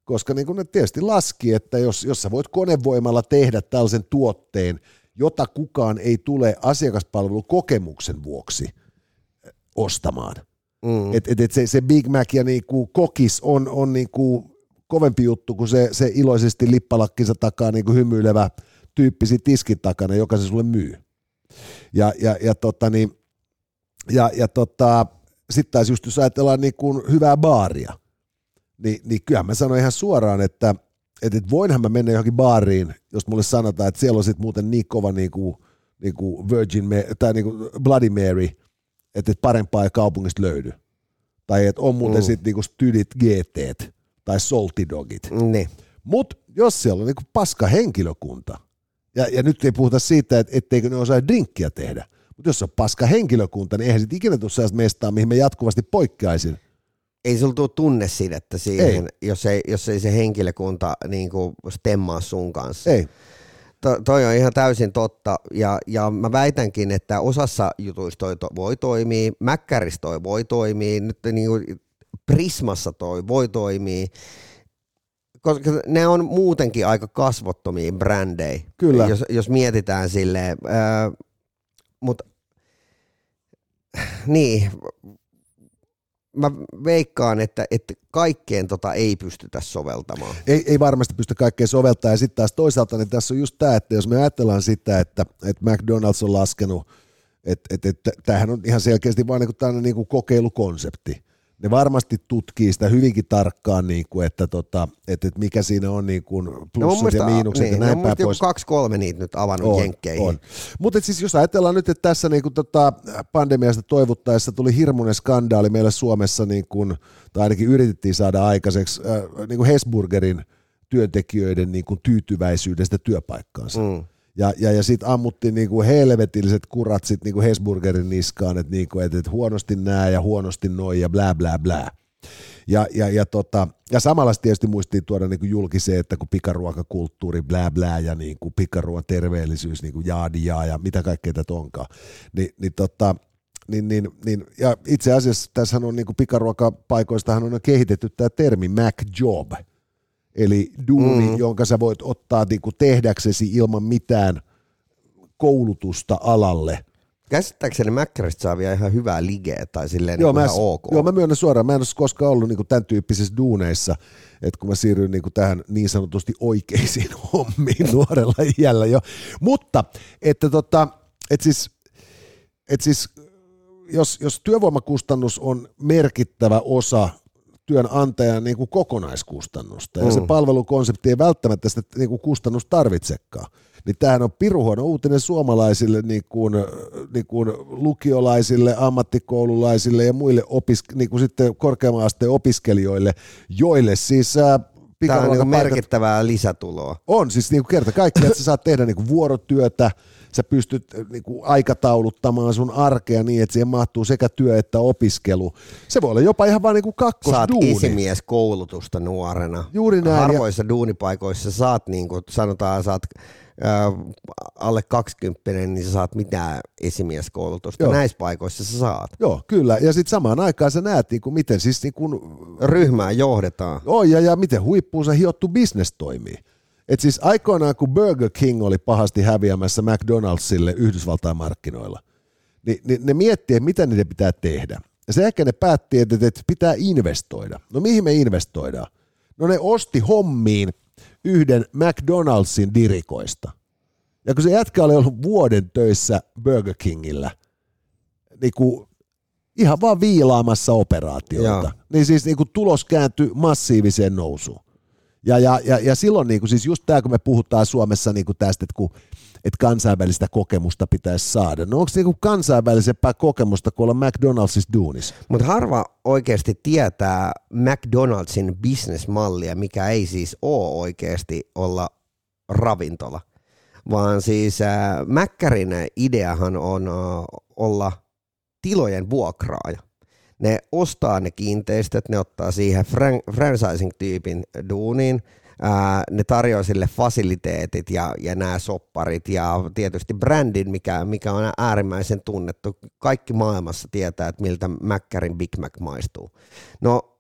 Koska niin kun ne tietysti laski, että jos, jos sä voit konevoimalla tehdä tällaisen tuotteen, jota kukaan ei tule asiakaspalvelukokemuksen vuoksi ostamaan. Mm. Et, et, et se, se Big Mac ja niinku kokis on, on niinku kovempi juttu kuin se, se iloisesti lippalakkinsa takaa niinku hymyilevä tyyppisi tiskin takana, joka se sulle myy. Ja, ja, ja, tota, niin, ja, ja tota, sitten taas just jos ajatellaan niinku hyvää baaria, niin, niin kyllähän mä sanoin ihan suoraan, että – että et voinhan mä mennä johonkin baariin, jos mulle sanotaan, että siellä on sitten muuten niin kova niinku, niinku Virgin tai niinku Bloody Mary, että et parempaa ei kaupungista löydy. Tai että on muuten mm. sitten niinku Stydit GT tai Salty Dogit. Niin. Mutta jos siellä on niinku paska henkilökunta, ja, ja nyt ei puhuta siitä, että etteikö ne osaa drinkkiä tehdä, mutta jos on paska henkilökunta, niin eihän sitten ikinä tule sellaista mestaa, mihin me jatkuvasti poikkeaisin ei sulla tule tunnesidettä siihen, ei. Jos, ei, jos ei se henkilökunta niin kuin stemmaa sun kanssa. Ei. To, toi on ihan täysin totta, ja, ja mä väitänkin, että osassa jutuista toi to, voi toimia, Mäkkärissä toi voi toimia, nyt niin kuin Prismassa toi voi toimia, koska ne on muutenkin aika kasvottomia brändejä, Kyllä. Jos, jos mietitään silleen, äh, mutta niin, mä veikkaan, että, että kaikkeen tota ei pystytä soveltamaan. Ei, ei varmasti pysty kaikkeen soveltamaan. Ja sitten taas toisaalta niin tässä on just tämä, että jos me ajatellaan sitä, että, että McDonald's on laskenut, että, että, että tämähän on ihan selkeästi vain niin niin kuin kokeilukonsepti ne varmasti tutkii sitä hyvinkin tarkkaan, niin kuin, että, tota, että, että mikä siinä on niin kuin plussat no, ja miinukset niin, ja näin no, päin pois. kaksi kolme niitä nyt avannut on, jenkkeihin. On. Mutta siis jos ajatellaan nyt, että tässä niin kuin, tota, pandemiasta toivuttaessa tuli hirmuinen skandaali meillä Suomessa, niin kuin, tai ainakin yritettiin saada aikaiseksi äh, niin kuin Hesburgerin työntekijöiden niin kuin tyytyväisyydestä työpaikkaansa. Mm. Ja, ja, ja sitten ammuttiin niinku helvetilliset kurat sit niinku Hesburgerin niskaan, että niinku, et, et huonosti nää ja huonosti noin ja blää blää blää. Ja, ja, ja, tota, ja samalla tietysti muistiin tuoda niin julki se, että kun pikaruokakulttuuri, blää blää ja niin kuin pikaruoan terveellisyys, niin kuin jaadia ja mitä kaikkea tätä onkaan, niin, niin, tota, niin, niin, niin, ja itse asiassa tässä on niin kuin pikaruokapaikoistahan on kehitetty tämä termi Mac Job – Eli duuni, mm. jonka sä voit ottaa niin kuin tehdäksesi ilman mitään koulutusta alalle. Käsittääkseni Mäkkäristä saa vielä ihan hyvää ligeä tai silleen joo, niin mä, ihan ok. Joo, mä myönnän suoraan, mä en ole koskaan ollut niin kuin tämän tyyppisissä duuneissa, että kun mä siirryin niin kuin tähän niin sanotusti oikeisiin *laughs* hommiin nuorella iällä jo. Mutta, että tota, että siis, että siis jos, jos työvoimakustannus on merkittävä osa työnantajan niin kuin kokonaiskustannusta, ja mm. se palvelukonsepti ei välttämättä sitä niin kuin kustannus tarvitsekaan. Niin tämähän on piruhuono uutinen suomalaisille niin kuin, niin kuin lukiolaisille, ammattikoululaisille ja muille opis, niin kuin sitten korkeamman asteen opiskelijoille, joille siis Tämä on niin merkittävää lisätuloa. On, siis niin kuin kerta kaikkiaan, että sä saat tehdä niin kuin vuorotyötä, sä pystyt niin kuin, aikatauluttamaan sun arkea niin, että siihen mahtuu sekä työ että opiskelu. Se voi olla jopa ihan vaan niin kakkosduuni. Saat esimieskoulutusta nuorena. Juuri näin. Harvoissa ja... duunipaikoissa saat, niin kuin sanotaan, saat alle 20, niin sä saat mitään esimieskoulutusta. Joo. Näissä paikoissa sä saat. Joo, kyllä. Ja sitten samaan aikaan sä näet, niin kuin, miten siis niin kuin, ryhmää johdetaan. Oh, ja, ja miten huippuun se hiottu business toimii. Et siis aikoinaan, kun Burger King oli pahasti häviämässä McDonaldsille Yhdysvaltain markkinoilla, niin, niin ne miettii, että mitä niiden pitää tehdä. Ja sen jälkeen ne päätti, että, että pitää investoida. No mihin me investoidaan? No ne osti hommiin yhden McDonaldsin dirikoista. Ja kun se jätkä oli ollut vuoden töissä Burger Kingillä, niin kuin ihan vaan viilaamassa operaatioita, Joo. niin siis niin kuin tulos kääntyi massiiviseen nousuun. Ja, ja, ja, ja silloin niin kuin, siis just tämä, kun me puhutaan Suomessa niin kuin tästä, että kun että kansainvälistä kokemusta pitäisi saada. No onko niinku kansainvälisempää kokemusta kuin olla McDonaldsissa duunis? Mutta harva oikeasti tietää McDonaldsin bisnesmallia, mikä ei siis ole oikeasti olla ravintola, vaan siis äh, Mäkkärin ideahan on äh, olla tilojen vuokraaja. Ne ostaa ne kiinteistöt, ne ottaa siihen fran- franchising-tyypin duuniin – ää, ne tarjoaa sille fasiliteetit ja, ja nämä sopparit ja tietysti brändin, mikä, mikä on äärimmäisen tunnettu. Kaikki maailmassa tietää, että miltä Mäkkärin Big Mac maistuu. No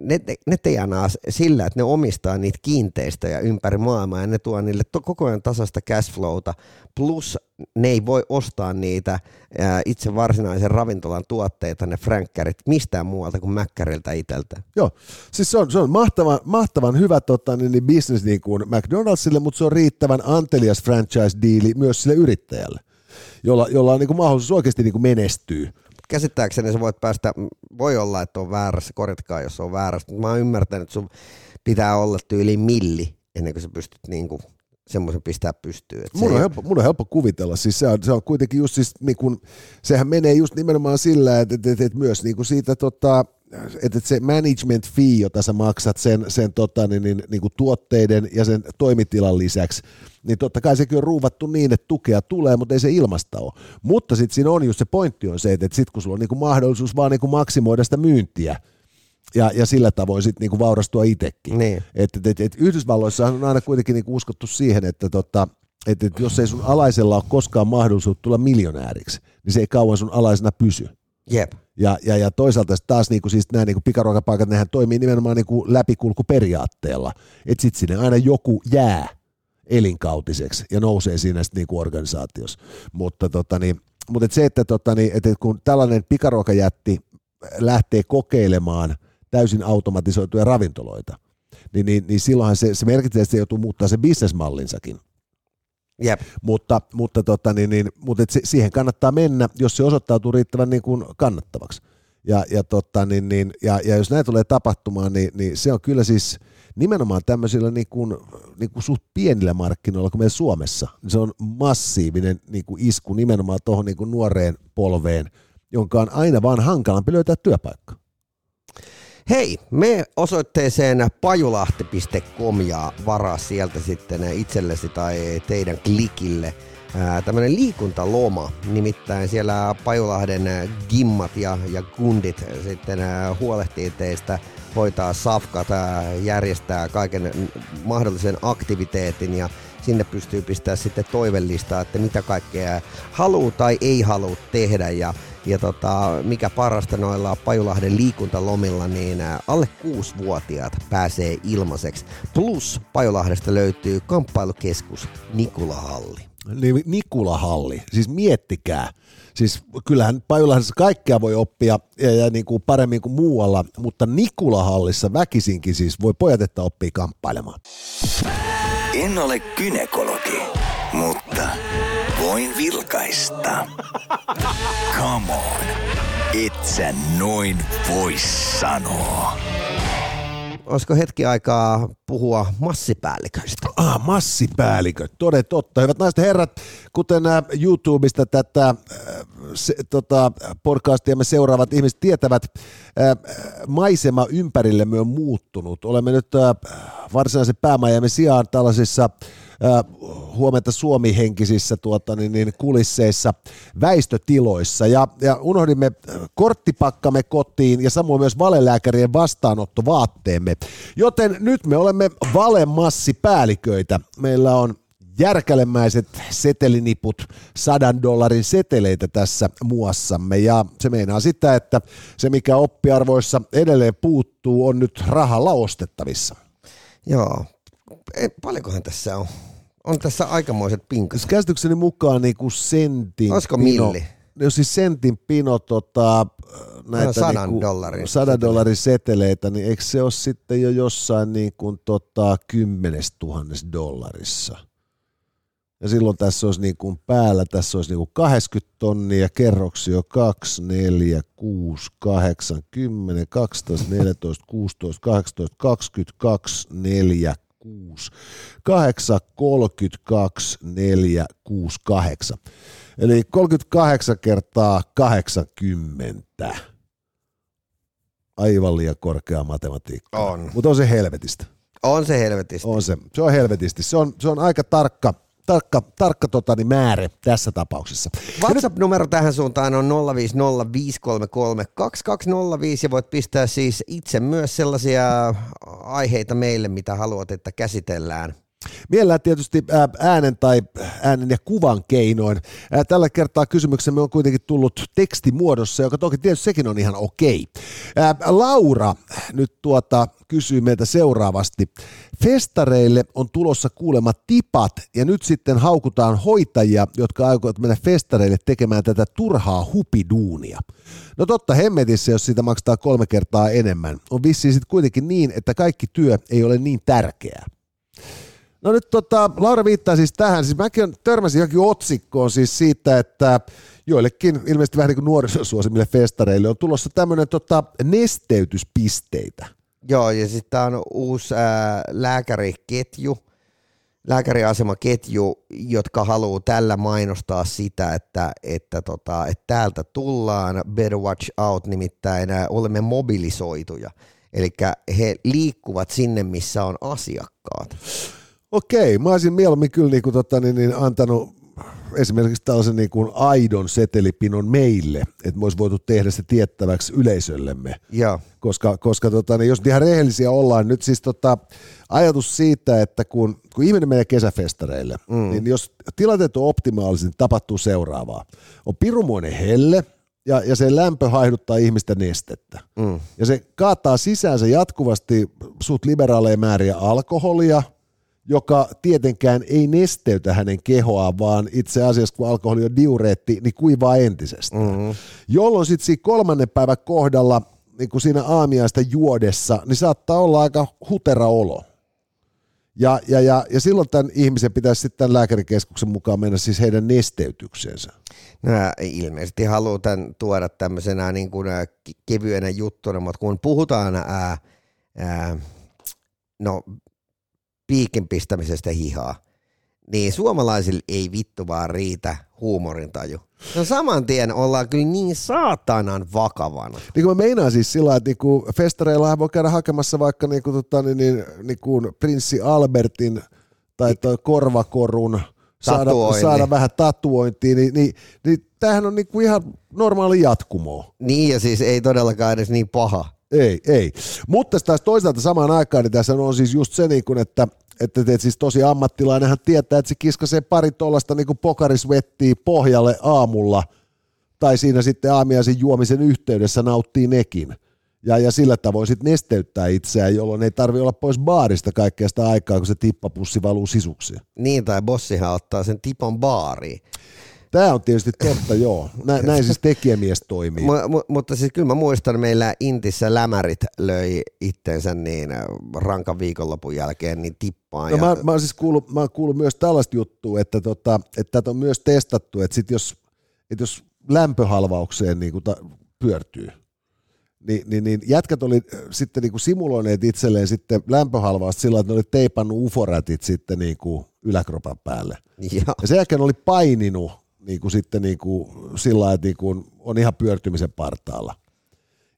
ne, ne tienaa sillä, että ne omistaa niitä kiinteistöjä ympäri maailmaa ja ne tuo niille to, koko ajan tasasta cashflowta, plus ne ei voi ostaa niitä ää, itse varsinaisen ravintolan tuotteita, ne frankkärit, mistään muualta kuin Mäkkäriltä itseltä. Joo, siis se on, se on mahtavan, mahtavan hyvä tota, niin, niin business niin kuin McDonaldsille, mutta se on riittävän antelias franchise-diili myös sille yrittäjälle, jolla, jolla on niin kuin mahdollisuus oikeasti niin kuin menestyä käsittääkseni sä voit päästä, voi olla, että on väärässä, korjatkaa jos on väärässä, mutta mä oon ymmärtänyt, että sun pitää olla tyyli milli ennen kuin sä pystyt niinku semmoisen pistää pystyyn. Mun on, helppo, mun on helppo kuvitella, siis se on, se on kuitenkin just siis, niin kun, sehän menee just nimenomaan sillä, että, että, että, että myös niin kuin siitä tota, että se management fee, jota sä maksat sen, sen tota, niin, niin, niin kuin tuotteiden ja sen toimitilan lisäksi, niin totta kai sekin on ruuvattu niin, että tukea tulee, mutta ei se ilmasta ole. Mutta sitten siinä on just se pointti on se, että sitten kun sulla on niin kuin mahdollisuus vaan niin kuin maksimoida sitä myyntiä, ja, ja sillä tavoin sitten niinku vaurastua itsekin. Niin. Et, et, et, et Yhdysvalloissa on aina kuitenkin niinku uskottu siihen, että tota, et, et jos ei sun alaisella ole koskaan mahdollisuus tulla miljonääriksi, niin se ei kauan sun alaisena pysy. Jep. Ja, ja, ja toisaalta taas niinku, siis nämä niinku pikaruokapaikat, nehän toimii nimenomaan niinku läpikulkuperiaatteella, että sitten sinne aina joku jää elinkautiseksi ja nousee siinä sitten niinku organisaatiossa. Mutta, tota, niin, mutta et se, että tota, niin, et, et kun tällainen pikaruokajätti lähtee kokeilemaan täysin automatisoituja ravintoloita, niin, niin, niin silloinhan se, se merkitsee, että se joutuu muuttaa se bisnesmallinsakin. Jep. Mutta, mutta, tota, niin, niin, mutta et siihen kannattaa mennä, jos se osoittautuu riittävän niin kuin kannattavaksi. Ja, ja, tota, niin, niin, ja, ja jos näin tulee tapahtumaan, niin, niin se on kyllä siis nimenomaan tämmöisillä niin kuin, niin kuin suht pienillä markkinoilla kuin meillä Suomessa, niin se on massiivinen niin kuin isku nimenomaan tuohon niin kuin nuoreen polveen, jonka on aina vaan hankalampi löytää työpaikka. Hei, me osoitteeseen pajulahti.com ja varaa sieltä sitten itsellesi tai teidän klikille. Tämmöinen liikuntaloma, nimittäin siellä Pajulahden gimmat ja, ja kundit sitten huolehtii teistä, hoitaa safkat, järjestää kaiken mahdollisen aktiviteetin ja sinne pystyy pistämään sitten toivellistaa, että mitä kaikkea haluaa tai ei halua tehdä. Ja ja tota, mikä parasta noilla Pajulahden liikuntalomilla, niin alle 6-vuotiaat pääsee ilmaiseksi. Plus Pajulahdesta löytyy kamppailukeskus Nikulahalli. Niin, Nikulahalli, siis miettikää. Siis kyllähän Pajulahdessa kaikkea voi oppia ja, ja niin kuin paremmin kuin muualla, mutta Nikulahallissa väkisinkin siis voi pojat, että oppii kamppailemaan. En ole kynekologi, mutta voin vilkaista. Come on, et sä noin voi sanoa. Olisiko hetki aikaa puhua massipäälliköistä? Ah, massipäälliköt, toden totta. Hyvät naiset herrat, kuten äh, YouTubesta tätä äh, se, tota, podcastia me seuraavat ihmiset tietävät, äh, maisema ympärillemme on muuttunut. Olemme nyt varsinaisen päämajamme sijaan tällaisissa huomenta Suomi-henkisissä tuota, niin, niin kulisseissa väistötiloissa ja, ja unohdimme korttipakkamme kotiin ja samoin myös valelääkärien vastaanottovaatteemme. Joten nyt me olemme valemassi-päälliköitä. Meillä on järkälemäiset seteliniput sadan dollarin seteleitä tässä muassamme ja se meinaa sitä, että se mikä oppiarvoissa edelleen puuttuu on nyt rahalla ostettavissa. Joo, ei, paljonkohan tässä on? On tässä aikamoiset pinkat. Käsitykseni mukaan niin kuin sentin Olisiko pino, milli? Jos siis sentin pino tota, näitä no, sadan, niin dollarin sadan dollarin seteleitä, niin eikö se ole sitten jo jossain niin kuin tota, kymmenes tuhannes dollarissa? Ja silloin tässä olisi niin kuin päällä, tässä olisi niin kuin 80 tonnia, kerroksi jo 2, 4, 6, 8, 10, 12, 14, 16, 18, 22, 4, 6, 8, 32, 4, 6, 8. Eli 38 kertaa 80. Aivan liian korkea matematiikka. On. Mutta on se helvetistä. On se helvetistä. On se. Se on helvetisti. Se on, se on aika tarkka tarkka, tarkka tota, niin määrä tässä tapauksessa. WhatsApp-numero tähän suuntaan on 050533205 ja voit pistää siis itse myös sellaisia aiheita meille, mitä haluat, että käsitellään. Mielellään tietysti äänen tai äänen ja kuvan keinoin. Tällä kertaa kysymyksemme on kuitenkin tullut tekstimuodossa, joka toki tietysti sekin on ihan okei. Laura nyt tuota kysyy meiltä seuraavasti. Festareille on tulossa kuulema tipat ja nyt sitten haukutaan hoitajia, jotka aikovat mennä festareille tekemään tätä turhaa hupiduunia. No totta hemmetissä, jos sitä maksaa kolme kertaa enemmän. On vissiin sitten kuitenkin niin, että kaikki työ ei ole niin tärkeää. No nyt tota, Laura viittaa siis tähän, siis mäkin törmäsin johonkin otsikkoon siis siitä, että joillekin ilmeisesti vähän niin kuin nuorisosuosimille festareille on tulossa tämmöinen tota, nesteytyspisteitä. Joo, ja sitten tämä on uusi ää, lääkäriketju, lääkäriasemaketju, jotka haluaa tällä mainostaa sitä, että, että, tota, että täältä tullaan, better watch out, nimittäin ää, olemme mobilisoituja. Eli he liikkuvat sinne, missä on asiakkaat. Okei, mä olisin mieluummin kyllä niin kuin, tota, niin, niin, antanut esimerkiksi tällaisen niin kuin aidon setelipinon meille, että me olisi voitu tehdä se tiettäväksi yleisöllemme. Ja. Koska, koska tota, niin jos ihan rehellisiä ollaan, nyt siis tota, ajatus siitä, että kun, kun ihminen menee kesäfestareille, mm. niin jos tilanteet on optimaalisin, niin tapahtuu seuraavaa. On pirumoinen helle, ja, ja se lämpö haihduttaa ihmistä nestettä. Mm. Ja se kaataa sisäänsä jatkuvasti suht liberaaleja määriä alkoholia – joka tietenkään ei nesteytä hänen kehoaan, vaan itse asiassa kun alkoholi on diureetti, niin kuivaa entisestään. Mm-hmm. Jolloin sitten siinä kolmannen päivän kohdalla, niin kuin siinä aamiaista juodessa, niin saattaa olla aika hutera olo. Ja, ja, ja, ja silloin tämän ihmisen pitäisi sitten tämän lääkärikeskuksen mukaan mennä siis heidän nesteytykseensä. No, ilmeisesti haluan tämän tuoda tämmöisenä niin kuin, kevyenä juttuna, mutta kun puhutaan ää, ää, no, piikin pistämisestä hihaa, niin suomalaisille ei vittu vaan riitä huumorintaju. No saman tien ollaan kyllä niin saatanan vakavana. Niin kuin mä meinaan siis sillä että niinku festareilla voi käydä hakemassa vaikka niinku, tota, niin, niin, niinku prinssi Albertin tai toi korvakorun, saada, saada vähän tatuointia, niin, niin, niin tämähän on niinku ihan normaali jatkumo. Niin ja siis ei todellakaan edes niin paha. Ei, ei. Mutta taas toisaalta samaan aikaan niin tässä on siis just se, niin kuin, että että teet siis tosi ammattilainenhan tietää, että se kiskasee pari tuollaista niin pokarisvettiä pohjalle aamulla, tai siinä sitten aamiaisen juomisen yhteydessä nauttii nekin. Ja, ja sillä tavoin sitten nesteyttää itseään, jolloin ei tarvi olla pois baarista kaikkea sitä aikaa, kun se tippapussi valuu sisuksi. Niin, tai bossihan ottaa sen tipon baariin. Tämä on tietysti totta, joo. Nä, näin siis tekijämies toimii. M- m- mutta siis kyllä mä muistan, meillä Intissä lämärit löi itsensä niin äh, rankan viikonlopun jälkeen niin tippaan. No, ja... mä, mä, oon siis kuullut, mä oon kuullut myös tällaista juttua, että, tota, että tätä on myös testattu, että sit jos, että jos lämpöhalvaukseen niin ta, pyörtyy, niin, niin, niin jätkät oli äh, sitten niin kuin simuloineet itselleen sitten lämpöhalvausta sillä, että ne oli teipannut uforätit sitten niin kuin yläkropan päälle. Ja. ja sen jälkeen oli paininut niin kuin sitten niin kuin sillä että niin kuin on ihan pyörtymisen partaalla.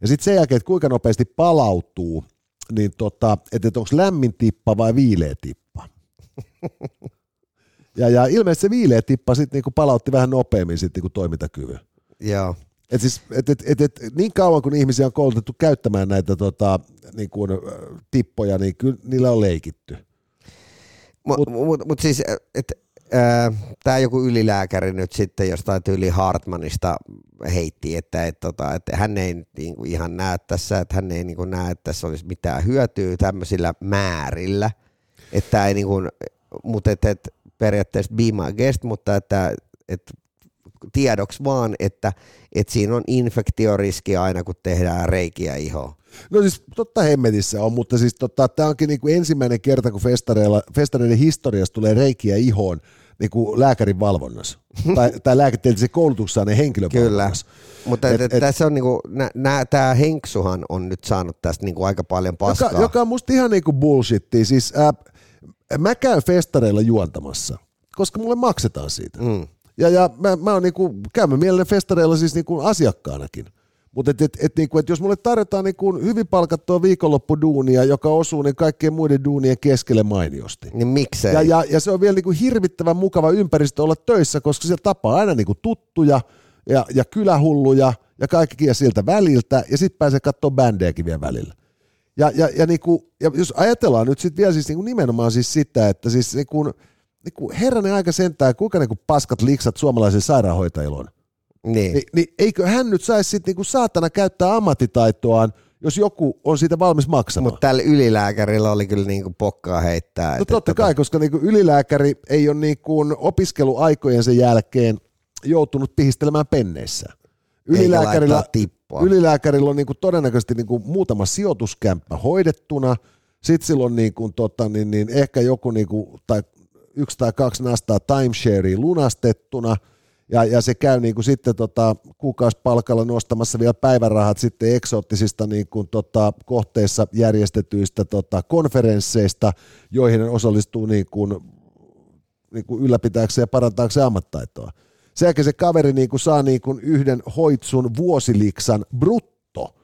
Ja sitten sen jälkeen, että kuinka nopeasti palautuu, niin tota, että onko lämmin tippa vai viileä tippa. *laughs* Ja, ja ilmeisesti se viileä tippa sitten niinku palautti vähän nopeammin sitten niinku toimintakyvyn. Joo. Et siis, et, et, et, et, niin kauan kun ihmisiä on koulutettu käyttämään näitä tota, niin kuin, tippoja, niin kyllä niillä on leikitty. Mutta mut, mut, mut siis, että tämä joku ylilääkäri nyt sitten jostain tyyli Hartmanista heitti, että et, tota, et hän ei niinku ihan näe tässä, että hän ei niinku näe, että tässä olisi mitään hyötyä tämmöisillä määrillä, että ei niinku, mutta et, et, periaatteessa be my guest, mutta että et, tiedoksi vaan, että et siinä on infektioriski aina, kun tehdään reikiä ihoon. No siis totta hemmetissä on, mutta siis tota, tämä onkin niinku ensimmäinen kerta, kun festareiden historiassa tulee reikiä ihoon niin kuin lääkärin valvonnassa. *laughs* tai, tai lääketieteellisen koulutuksessa ne henkilön Kyllä, mutta et, et, et, tässä on niinku, tämä Henksuhan on nyt saanut tästä niinku aika paljon paskaa. Joka, joka on musta ihan niinku bullshittia. Siis, ää, mä käyn festareilla juontamassa, koska mulle maksetaan siitä. Mm. Ja, ja mä, mä oon niinku, käymme mielelläni festareilla siis niinku asiakkaanakin. Mutta et, et, et, niinku, et jos mulle tarjotaan niinku hyvin palkattua viikonloppuduunia, joka osuu niin kaikkien muiden duunien keskelle mainiosti. Niin miksei? Ja, ja, ja se on vielä niinku hirvittävän mukava ympäristö olla töissä, koska siellä tapaa aina niinku tuttuja ja, ja kylähulluja ja kaikkia siltä väliltä, ja sitten pääsee katsoa bändejäkin vielä välillä. Ja, ja, ja, niinku, ja jos ajatellaan nyt sitten vielä siis niinku nimenomaan siis sitä, että siis niinku, niinku herranen aika sentään, kuinka niinku paskat liksat suomalaisen sairaanhoitajilla on niin. Ni, niin eikö hän nyt saisi sitten niinku saatana käyttää ammattitaitoaan, jos joku on siitä valmis maksamaan. Mutta tällä ylilääkärillä oli kyllä niinku pokkaa heittää. No totta kai, tota... koska niinku ylilääkäri ei ole niinku opiskeluaikojensa jälkeen joutunut pihistelemään penneissä. Ylilääkärillä, ylilääkärillä on niinku todennäköisesti niinku muutama sijoituskämppä hoidettuna, sitten silloin niinku, tota, niin, niin ehkä joku niinku, tai yksi tai kaksi nastaa timeshareen lunastettuna – ja, ja se käy niin kuin sitten tota, kuukausipalkalla nostamassa vielä päivärahat sitten eksoottisista niin kuin tota, kohteissa järjestetyistä tota, konferensseista, joihin osallistuu niin kuin, niin kuin ylläpitääkseen ja parantaakseen ammattaitoa. Sen se kaveri niin kuin saa niin kuin yhden hoitsun vuosiliksan brutto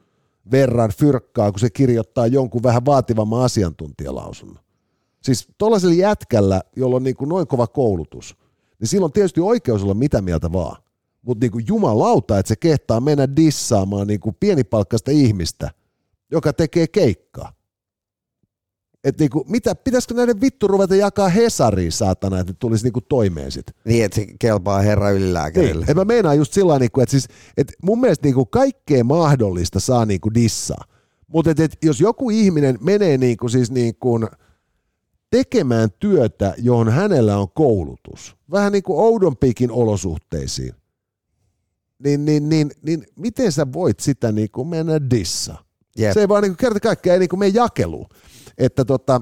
verran fyrkkaa, kun se kirjoittaa jonkun vähän vaativamman asiantuntijalausunnon. Siis tuollaisella jätkällä, jolla on niin kuin noin kova koulutus – niin silloin tietysti oikeus olla mitä mieltä vaan. Mutta niin jumalauta, että se kehtaa mennä dissaamaan niin kuin pienipalkkaista ihmistä, joka tekee keikkaa. Että niinku, mitä, pitäisikö näiden vittu ruveta jakaa Hesariin, saatana, että ne tulisi niinku toimeen sit? Niin, että se kelpaa herra ylilääkärille. Niin, mä meinaan just sillä niinku, että siis, et mun mielestä niinku kaikkea mahdollista saa niinku dissaa. Mutta et, et, jos joku ihminen menee niinku siis niinku, tekemään työtä, johon hänellä on koulutus, vähän niin kuin oudonpiikin olosuhteisiin, niin, niin, niin, niin miten sä voit sitä niin kuin mennä dissa? Yep. Se ei vaan niin kuin kerta kaikkiaan ei niin kuin mene jakelu. Että tota,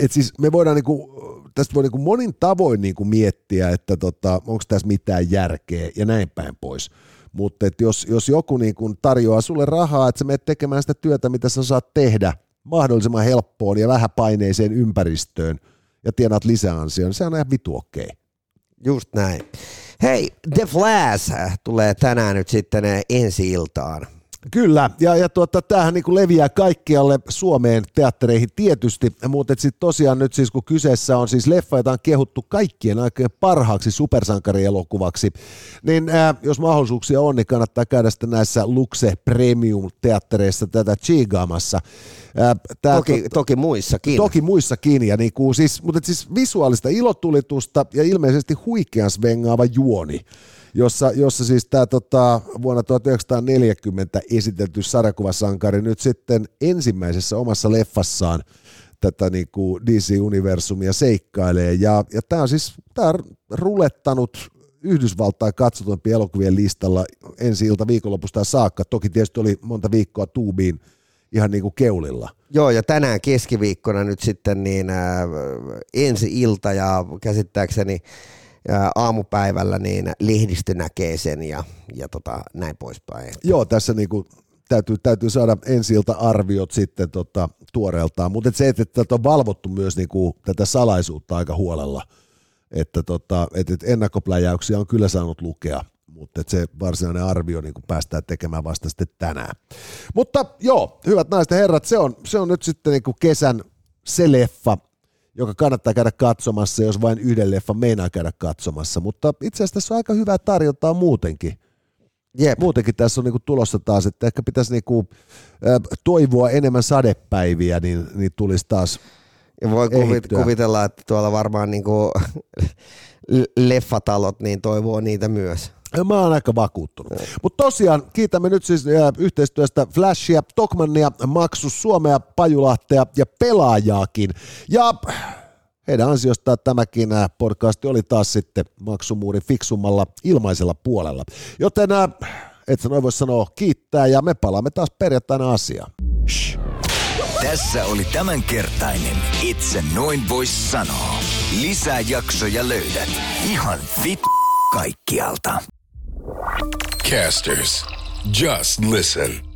et siis me voidaan niin kuin, tästä voi niin kuin monin tavoin niin kuin miettiä, että tota, onko tässä mitään järkeä ja näin päin pois. Mutta jos, jos joku niin kuin tarjoaa sulle rahaa, että sä menet tekemään sitä työtä, mitä sä saat tehdä – mahdollisimman helppoon ja vähäpaineiseen ympäristöön ja tienaat lisäansioon, niin se on ihan vitu okei. Okay. Just näin. Hei, The Flash tulee tänään nyt sitten ensi iltaan. Kyllä, ja, ja tuota, tämähän niin leviää kaikkialle Suomeen teattereihin tietysti, mutta sitten tosiaan nyt siis kun kyseessä on siis leffa, jota on kehuttu kaikkien aikojen parhaaksi supersankarielokuvaksi, niin ää, jos mahdollisuuksia on, niin kannattaa käydä sitten näissä Luxe Premium-teattereissa tätä Tää, toki, to, toki muissakin. Toki muissakin, ja niin kuin siis, mutta siis visuaalista ilotulitusta ja ilmeisesti huikean svengaava juoni jossa, jossa siis tämä tota, vuonna 1940 esitelty sarjakuvasankari nyt sitten ensimmäisessä omassa leffassaan tätä niin kuin DC-universumia seikkailee. Ja, ja tämä on siis tää on rulettanut Yhdysvaltain katsotumpi elokuvien listalla ensi ilta viikonlopusta saakka. Toki tietysti oli monta viikkoa tuubiin ihan niin kuin keulilla. Joo, ja tänään keskiviikkona nyt sitten niin äh, ensi ilta ja käsittääkseni aamupäivällä niin lehdistö näkee sen ja, ja tota, näin poispäin. Joo, tässä niinku täytyy, täytyy saada ensi arviot sitten tota, tuoreeltaan, mutta et se, että tätä on valvottu myös niinku, tätä salaisuutta aika huolella, että tota, et, et ennakkopläjäyksiä on kyllä saanut lukea, mutta se varsinainen arvio niin päästään tekemään vasta sitten tänään. Mutta joo, hyvät naiset ja herrat, se on, se on nyt sitten niin kesän se leffa, joka kannattaa käydä katsomassa, jos vain yhden leffan meinaa käydä katsomassa. Mutta itse asiassa tässä on aika hyvää tarjontaa muutenkin. Jep. Muutenkin tässä on niinku tulossa taas, että ehkä pitäisi niinku, äh, toivoa enemmän sadepäiviä, niin, niin tulisi taas ja voi kuvit, kuvitella, että tuolla varmaan niinku *laughs* leffatalot niin toivoo niitä myös. Mä oon aika vakuuttunut. Mutta tosiaan kiitämme nyt siis äh, yhteistyöstä Flashia, Tokmannia, Maksus Suomea, Pajulahtea ja pelaajaakin. Ja heidän ansiostaan tämäkin podcasti oli taas sitten maksumuurin fiksummalla ilmaisella puolella. Joten äh, et sä noin voi sanoa kiittää ja me palaamme taas perjantaina asiaan. Shh. Tässä oli tämänkertainen Itse noin vois sanoa. Lisää jaksoja löydät ihan vit kaikkialta. Casters, just listen.